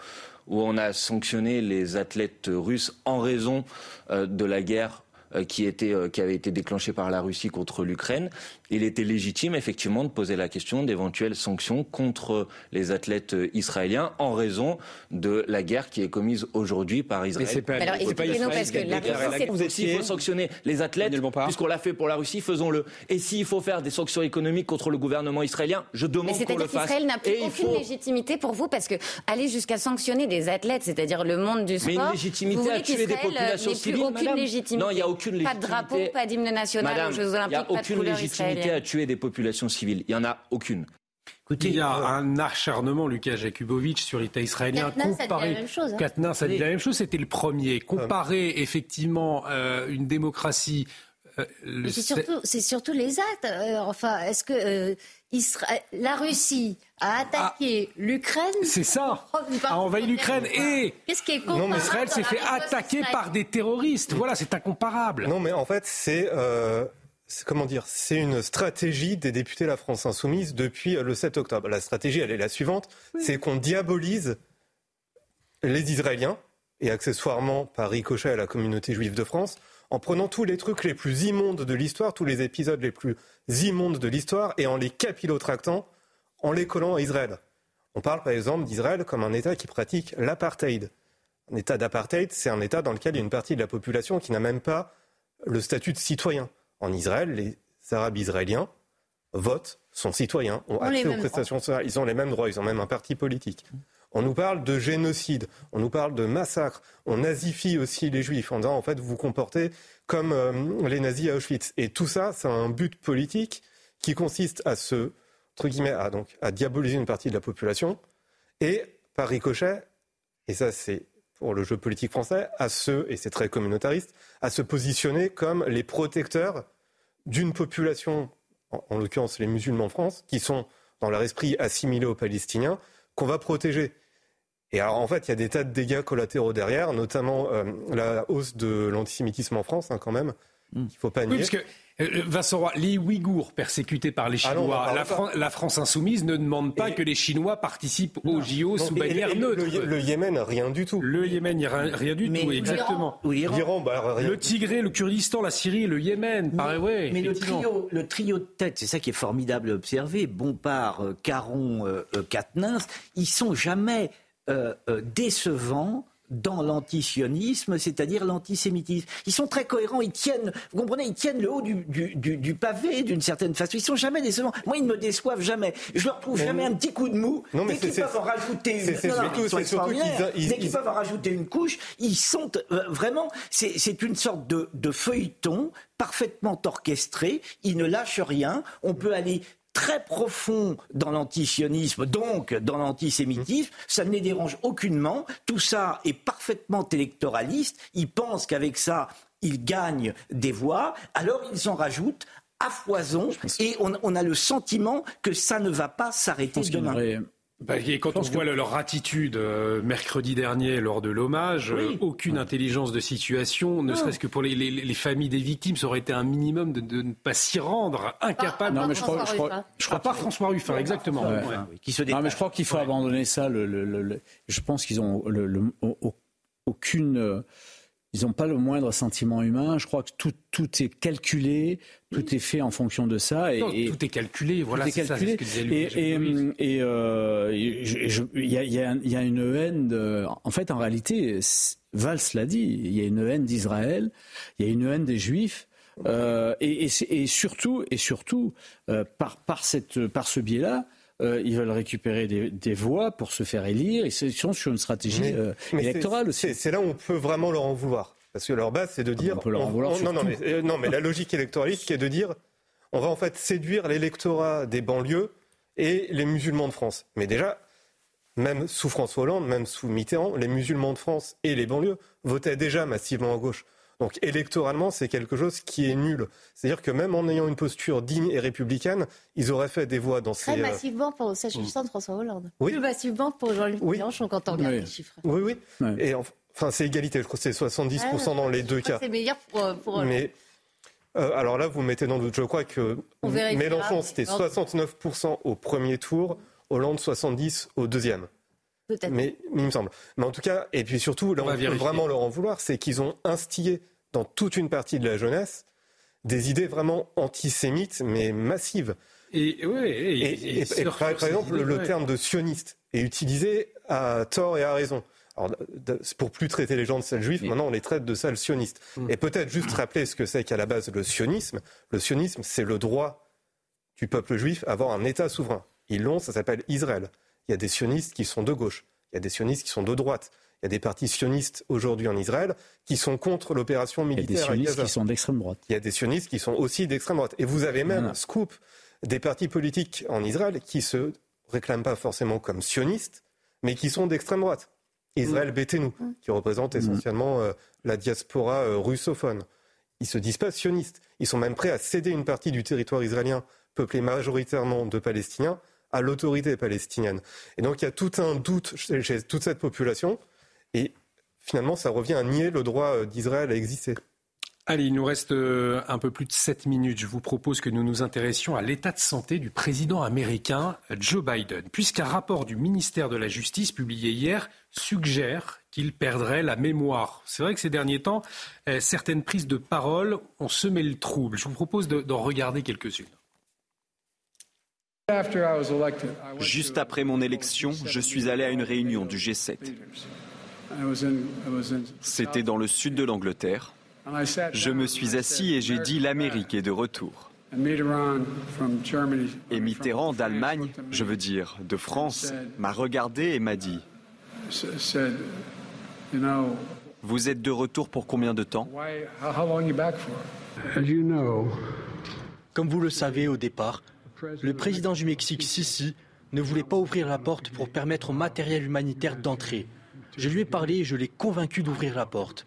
où on a sanctionné les athlètes russes en raison euh, de la guerre qui, était, euh, qui avait été déclenchée par la Russie contre l'Ukraine, il était légitime effectivement de poser la question d'éventuelles sanctions contre les athlètes israéliens en raison de la guerre qui est commise aujourd'hui par Israël. Mais pas, Alors expliquez-nous parce que la Russie, s'il faut sanctionner les athlètes, puisqu'on l'a fait pour la Russie, faisons-le. Et s'il faut faire des sanctions économiques contre le gouvernement israélien, je demande qu'on le fasse. Israël n'a plus aucune légitimité pour vous parce que aller jusqu'à sanctionner des athlètes, c'est-à-dire le monde du sport, mais une légitimité à tuer des populations civiles, aucune légitimité. Non, il n'y a aucune légitimité. Pas de drapeau, pas d'hymne national aux Jeux Olympiques, pas de couleur israélienne à tuer des populations civiles. Il n'y en a aucune. Écoutez, il y a un acharnement, Lucas Jakubowicz, sur l'État israélien. Katnas a dit la même chose. Hein. a dit la même chose, c'était le premier. Comparer effectivement euh, une démocratie. Euh, c'est surtout, surtout, les actes. Euh, enfin, est-ce que la Russie a attaqué ah. l'Ukraine C'est ça, a envahi l'Ukraine et Qu'est-ce qui est non, Israël s'est fait attaquer par des terroristes. Voilà, c'est incomparable. Non, mais en fait, c'est comment dire, c'est une stratégie des députés de la France insoumise depuis le 7 octobre. La stratégie, elle est la suivante, c'est qu'on diabolise les Israéliens et accessoirement par ricochet à la communauté juive de France en prenant tous les trucs les plus immondes de l'histoire, tous les épisodes les plus immondes de l'histoire et en les capillotractant, en les collant à Israël. On parle par exemple d'Israël comme un État qui pratique l'apartheid. Un État d'apartheid, c'est un État dans lequel il y a une partie de la population qui n'a même pas le statut de citoyen en Israël, les Arabes israéliens votent, sont citoyens, ont accès aux prestations sociales, ils ont les mêmes droits, ils ont même un parti politique. On nous parle de génocide, on nous parle de massacre, on nazifie aussi les juifs en disant en fait vous vous comportez comme euh, les nazis à Auschwitz. Et tout ça, c'est un but politique qui consiste à se, entre guillemets, à, donc, à diaboliser une partie de la population et par ricochet, et ça c'est pour le jeu politique français, à se, et c'est très communautariste, à se positionner comme les protecteurs d'une population, en, l'occurrence les musulmans en France, qui sont dans leur esprit assimilés aux Palestiniens, qu'on va protéger. Et alors, en fait, il y a des tas de dégâts collatéraux derrière, notamment euh, la hausse de l'antisémitisme en France, hein, quand même. Hmm. Il ne faut pas nier. Euh, Vincent Roy, les Ouïghours persécutés par les ah Chinois, la, France insoumise ne demande pas que les Chinois participent au JO sous bannière neutre. Le, Yémen, rien du tout. Le Yémen, rien, rien du tout, exactement. L'Iran, bah, Le Tigré, le Kurdistan, la Syrie, le Yémen, mais, pareil, ouais, mais le trio, le trio de tête, c'est ça qui est formidable à observer. Bompard, euh, Caron, euh, ils sont jamais décevants dans l'antisionisme, c'est-à-dire l'antisémitisme. Ils sont très cohérents, ils tiennent, vous comprenez, ils tiennent le haut du, du, du, pavé d'une certaine façon. Ils sont jamais décevants. Moi, ils ne me déçoivent jamais. Je leur trouve jamais un petit coup de mou. Non, dès qu'ils peuvent en rajouter une, dès qu'ils peuvent en rajouter une couche, ils sont euh, vraiment, c'est une sorte de, de feuilleton parfaitement orchestré. Ils ne lâchent rien. On peut aller très profond dans l'antisionisme, donc dans l'antisémitisme, ça ne les dérange aucunement. Tout ça est parfaitement électoraliste. Ils pensent qu'avec ça, ils gagnent des voix. Alors ils en rajoutent à foison et on, a le sentiment que ça ne va pas s'arrêter demain. Bah, et quand on voit leur attitude euh, mercredi dernier lors de l'hommage, euh, aucune intelligence de situation, ne serait-ce que pour les, familles des victimes, ça aurait été un minimum de, ne pas s'y rendre, incapable. non, mais je crois, je crois, je crois pas François Ruffin, exactement. Qui se non, mais je crois qu'il faut abandonner ça. Le, je pense qu'ils ont aucune euh, ils n'ont pas le moindre sentiment humain. Je crois que tout, tout est calculé, tout est fait en fonction de ça. Et, tout est calculé, voilà. c'est. Ça, et il y, a, y, a, une haine. De, en fait, en réalité, Valls l'a dit. Il y a une haine d'Israël. Il y a une haine des Juifs. Euh, et, et, surtout, et surtout euh, par, par, cette, par ce biais-là, euh, ils veulent récupérer des, voix pour se faire élire. Ils sont sur une stratégie euh, électorale aussi. C'est là où on peut vraiment leur en vouloir. Parce que leur base, c'est de dire. On peut leur en vouloir. non, non, mais, euh, non, mais la logique électoraliste qui est de dire on va en fait séduire l'électorat des banlieues et les musulmans de France. Mais déjà, même sous François Hollande, même sous Mitterrand, les musulmans de France et les banlieues votaient déjà massivement à gauche. Donc électoralement, c'est quelque chose qui est nul. C'est-à-dire que même en ayant une posture digne et républicaine, ils auraient fait des voix dans Très ces... Très euh, massivement pour s'agissant de François Hollande. Oui. Plus massivement pour Jean-Luc Mélenchon quand on regarde les chiffres. Oui, oui. Et enfin, c'est égalité. Je crois que c'est 70% dans les deux cas. C'est meilleur pour... pour Mais... Euh, alors là, vous mettez dans doute. Je crois que Mélenchon, c'était 69% au premier tour, Hollande 70% au deuxième. Peut-être. Mais, il me semble. Mais en tout cas, et puis surtout, là, on, on peut vraiment leur en vouloir, c'est qu'ils ont instillé dans toute une partie de la jeunesse des idées vraiment antisémites, mais massives. Et, ouais, par, exemple, le terme de sioniste est utilisé à tort et à raison. Alors, pour plus traiter les gens de sales juifs, maintenant on les traite de sales sionistes. Mm. Et peut-être juste rappeler ce que c'est qu'à la base le sionisme. Le sionisme, c'est le droit du peuple juif à avoir un État souverain. Ils l'ont, ça s'appelle Israël. Il y a des sionistes qui sont de gauche, il y a des sionistes qui sont de droite. Il y a des partis sionistes aujourd'hui en Israël qui sont contre l'opération militaire. Il y a des sionistes qui sont d'extrême droite. Il y a des sionistes qui sont aussi d'extrême droite. Et vous avez même, scoop, des partis politiques en Israël qui se réclament pas forcément comme sionistes, mais qui sont d'extrême droite. Israël mmh. Béthénou, mmh. qui représente mmh. essentiellement euh, la diaspora euh, russophone. Ils se disent pas sionistes. Ils sont même prêts à céder une partie du territoire israélien, peuplé majoritairement de Palestiniens, à l'autorité palestinienne. Et donc il y a tout un doute chez toute cette population et finalement, ça revient à nier le droit euh, d'Israël à exister. Allez, il nous reste euh, un peu plus de 7 minutes. Je vous propose que nous nous intéressions à l'état de santé du président américain Joe Biden, puisqu'un rapport du ministère de la Justice publié hier suggère qu'il perdrait la mémoire. C'est vrai que ces derniers temps, euh, certaines prises de parole ont semé le trouble. Je vous propose d'en regarder quelques-unes. Juste après mon élection, je suis allé à une réunion du G7. C'était dans le sud de l'Angleterre. Je me suis assis et j'ai dit l'Amérique est de retour. Et Mitterrand d'Allemagne, je veux dire de France, m'a regardé et m'a dit Vous êtes de retour pour combien de temps? Comme vous le savez au départ, le président du Mexique, Sisi, ne voulait pas ouvrir la porte pour permettre au matériel humanitaire d'entrer. Je lui ai parlé et je l'ai convaincu d'ouvrir la porte.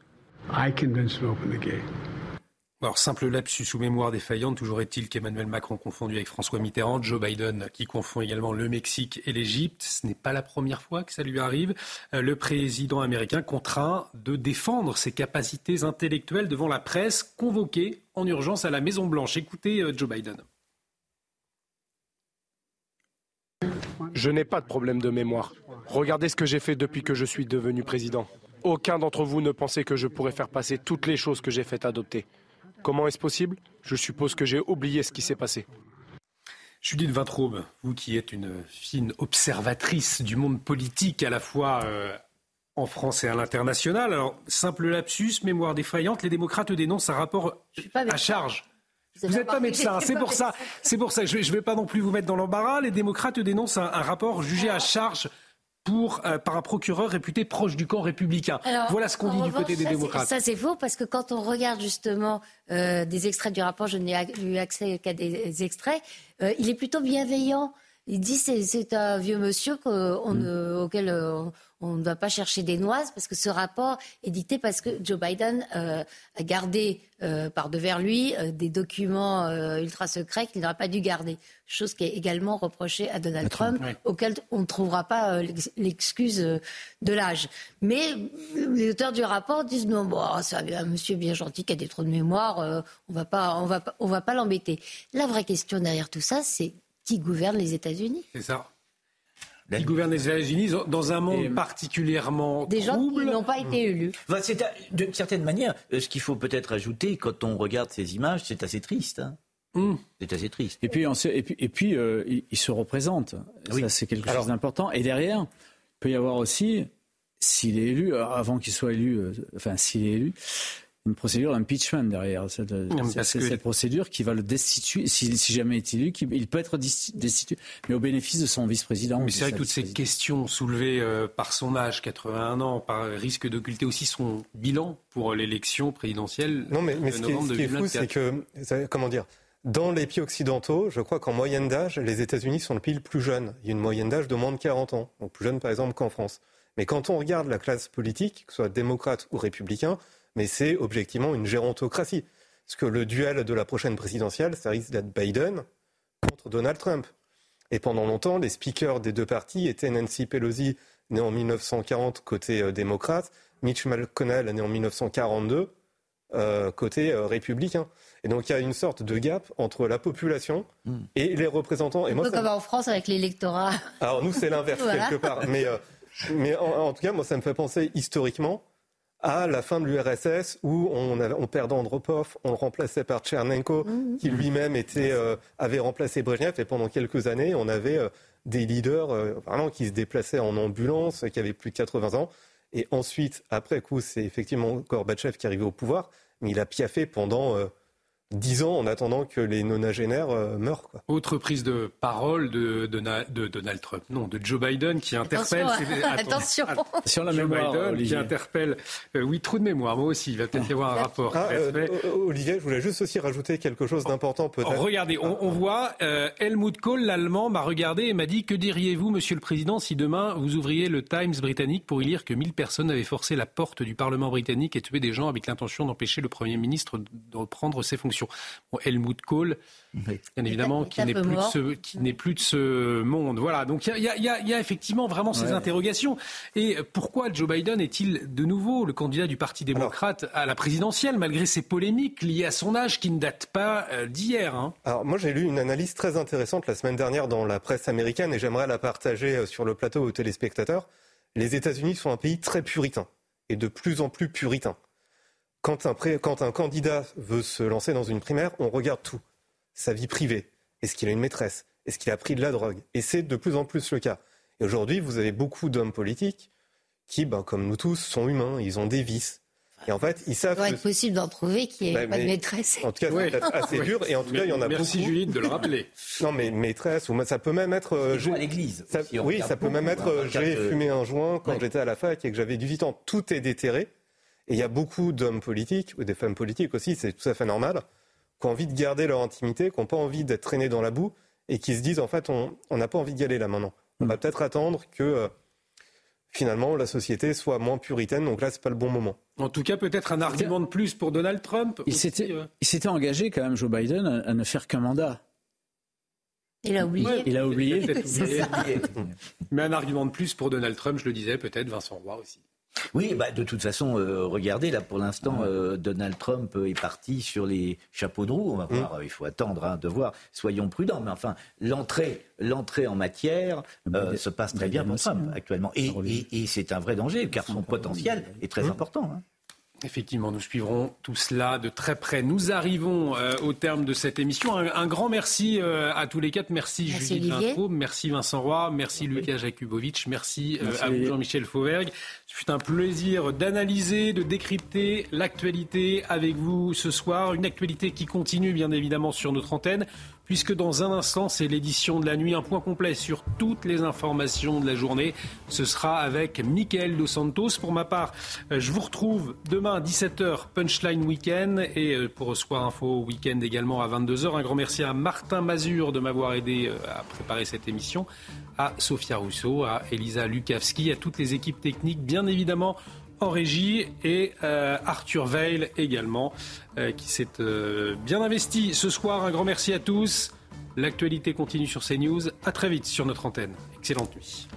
Alors, simple lapsus sous mémoire défaillante, toujours est-il qu'Emmanuel Macron confondu avec François Mitterrand, Joe Biden qui confond également le Mexique et l'Égypte. Ce n'est pas la première fois que ça lui arrive. Euh, le président américain contraint de défendre ses capacités intellectuelles devant la presse convoquée en urgence à la Maison-Blanche. Écoutez euh, Joe Biden. Je n'ai pas de problème de mémoire. Regardez ce que j'ai fait depuis que je suis devenu président. Aucun d'entre vous ne pensait que je pourrais faire passer toutes les choses que j'ai fait adopter. Comment est-ce possible? Je suppose que j'ai oublié ce qui s'est passé. Judith Vintraube, vous qui êtes une fine observatrice du monde politique à la fois euh, en France et à l'international. Alors, simple lapsus, mémoire défaillante, les démocrates dénoncent un rapport à charge vous n'êtes pas médecin, c'est pour ça. C'est pour ça. Je ne vais pas non plus vous mettre dans l'embarras. Les démocrates dénoncent un, rapport jugé à charge pour, euh, par un procureur réputé proche du camp républicain. voilà ce qu'on dit du côté des démocrates. Ça, c'est faux parce que quand on regarde justement euh, des extraits du rapport, je n'ai eu accès qu'à des extraits, euh, il est plutôt bienveillant. Il dit c'est c'est un vieux monsieur qu'on ne- auquel euh, on ne va pas chercher des noises parce que ce rapport est dicté parce que Joe Biden euh, a gardé euh, par devers lui euh, des documents ultra secrets qu'il n'aurait pas dû garder. Chose qui est également reprochée à Donald Trump, auquel on ne trouvera pas l'ex- l'excuse de l'âge. Mais les auteurs du rapport disent non, bon, c'est un, monsieur bien gentil qui a des trous de mémoire, on va pas, on va on va pas l'embêter. La vraie question derrière tout ça, c'est qui gouverne les États-Unis? C'est ça. Qui gouverne les États-Unis dans un monde particulièrement Des gens qui n'ont pas été élus. Enfin, c'est à- d'une certaine manière, euh, ce qu'il faut peut-être ajouter quand on regarde ces images, c'est assez triste. hein. Hum. C'est assez triste. Et puis, on sait- et puis, et puis, euh, il, il se représente. Ça, c'est quelque chose d'important. Et derrière, il peut y avoir aussi, s'il est élu, euh, avant qu'il soit élu, euh, enfin, s'il est élu, une procédure d'impeachment derrière. Cette, parce c'est- que- cette procédure qui va le destituer, si, si jamais il est élu, il peut être destitué, mais au bénéfice de son vice-président. Mais c'est vrai que toutes ces questions soulevées euh, par son âge, 81 ans, par risque d'occulter aussi son bilan pour l'élection présidentielle Non, mais, mais de ce qui est, qui est fou, 2024. c'est que, comment dire, dans les pays occidentaux, je crois qu'en moyenne d'âge, les États-Unis sont le pays le plus jeune. Il y a une moyenne d'âge de moins de 40 ans, donc plus jeune par exemple qu'en France. Mais quand on regarde la classe politique, que ce soit démocrate ou républicain, mais c'est objectivement une gérontocratie. Parce que le duel de la prochaine présidentielle, ça risque d'être Biden contre Donald Trump. Et pendant longtemps, les speakers des deux partis étaient Nancy Pelosi, née en 1940 côté euh, démocrate, Mitch McConnell, né en 1942, euh, côté euh, républicain. Et donc il y a une sorte de gap entre la population et les représentants. Et Un moi, peu comme en France avec l'électorat. alors nous, c'est l'inverse Voilà. quelque part. Mais, euh, mais en, en tout cas, moi, ça me fait penser historiquement à la fin de l'URSS où on, avait, on perdait Andropov, on le remplaçait par Tchernenko, qui lui-même était, euh, avait remplacé Brezhnev. Et pendant quelques années, on avait euh, des leaders euh, vraiment qui se déplaçaient en ambulance, qui avaient plus de 80 ans. Et ensuite, après coup, c'est effectivement Gorbatchev qui est arrivé au pouvoir, mais il a piaffé pendant 10 ans en attendant que les nonagénaires euh, meurent. Quoi. Autre prise de parole de, Dona- de Donald Trump, non, de Joe Biden qui interpelle. Attention. Sur la Joe mémoire, Biden qui interpelle. euh, oui, trou de mémoire, moi aussi. Il va peut-être y avoir un rapport. Ah, va être euh, Olivier, je voulais juste aussi rajouter quelque chose d'important peut-être. Oh, regardez, on, on voit euh, Helmut Kohl, l'Allemand, m'a regardé et m'a dit Que diriez-vous, Monsieur le Président, si demain vous ouvriez le Times britannique pour y lire que 1000 personnes avaient forcé la porte du Parlement britannique et tué des gens avec l'intention d'empêcher le Premier ministre de reprendre ses fonctions? Bon, Helmut Kohl, bien évidemment, qui n'est plus, de ce, qui n'est plus de ce monde. Voilà, donc il y a, y y y effectivement vraiment ces Ouais. interrogations. Et pourquoi Joe Biden est-il de nouveau le candidat du Parti démocrate à la présidentielle, malgré ces polémiques liées à son âge qui ne datent pas euh, d'hier hein? Alors moi j'ai lu une analyse très intéressante la semaine dernière dans la presse américaine et j'aimerais la partager euh, sur le plateau aux téléspectateurs. Les États-Unis sont un pays très puritain et de plus en plus puritain. Quand un, pré- quand un candidat veut se lancer dans une primaire, on regarde tout. Sa vie privée. Est-ce qu'il a une maîtresse? Est-ce qu'il a pris de la drogue? Et c'est de plus en plus le cas. Et aujourd'hui, vous avez beaucoup d'hommes politiques qui, ben, comme nous tous, sont humains. Ils ont des vices. Et en fait, ils Ça savent doit que être possible d'en trouver qui Bah, n'ait pas de maîtresse. en tout cas, ça être assez dur. Et en tout cas, il y en a Merci beaucoup. Julie de le rappeler. Non, mais maîtresse, ou ça peut même être. euh, j'ai- à l'église. ça- oui, ça peut même beaucoup, être. hein, euh, J'ai de- fumé un joint quand Ouais. j'étais à la fac et que j'avais 18 ans. Tout est déterré. Et il y a beaucoup d'hommes politiques, ou des femmes politiques aussi, c'est tout à fait normal, qui ont envie de garder leur intimité, qui n'ont pas envie d'être traînés dans la boue et qui se disent en fait, on n'a pas envie d'y aller là maintenant. On va peut-être attendre que euh, finalement la société soit moins puritaine. Donc là, c'est pas le bon moment. En tout cas, peut-être un argument de plus pour Donald Trump. Il s'était, euh. il s'était engagé quand même, Joe Biden, à, à ne faire qu'un mandat. Il a oublié. Il a oublié. Oublié. Mais un argument de plus pour Donald Trump, je le disais, peut-être Vincent Roy aussi. Oui, bah, de toute façon, euh, regardez, là, pour l'instant, euh, Donald Trump euh, est parti sur les chapeaux de roue. On va Mmh. voir, il faut attendre hein, de voir. Soyons prudents. Mais enfin, l'entrée, l'entrée en matière euh, se passe très bien pour Trump actuellement. Et, et- et c'est un vrai danger, car son potentiel est très important. hein. Effectivement, nous suivrons tout cela de très près. Nous arrivons euh, au terme de cette émission. Un, un grand merci euh, à tous les quatre. Merci, Merci. Vintraud, merci Vincent Roy, merci Lucas Jakubovic, merci, euh, Merci, à vous. Jean-Michel Fauvergue. Ce fut un plaisir d'analyser, de décrypter l'actualité avec vous ce soir. Une actualité qui continue bien évidemment sur notre antenne. Puisque dans un instant, c'est l'édition de la nuit, un point complet sur toutes les informations de la journée. Ce sera avec Mickaël Dos Santos. Pour ma part, euh, je vous retrouve demain à 17h, Punchline Weekend, et euh, pour Soir Info Weekend également à 22h. Un grand merci à Martin Mazur de m'avoir aidé euh, à préparer cette émission, à Sophia Rousseau, à Elisa Lukavski, à toutes les équipes techniques, bien évidemment en régie et euh, Arthur Veil également euh, qui s'est euh, bien investi ce soir. Un grand merci à tous. L'actualité continue sur CNews. À très vite sur notre antenne. Excellente nuit.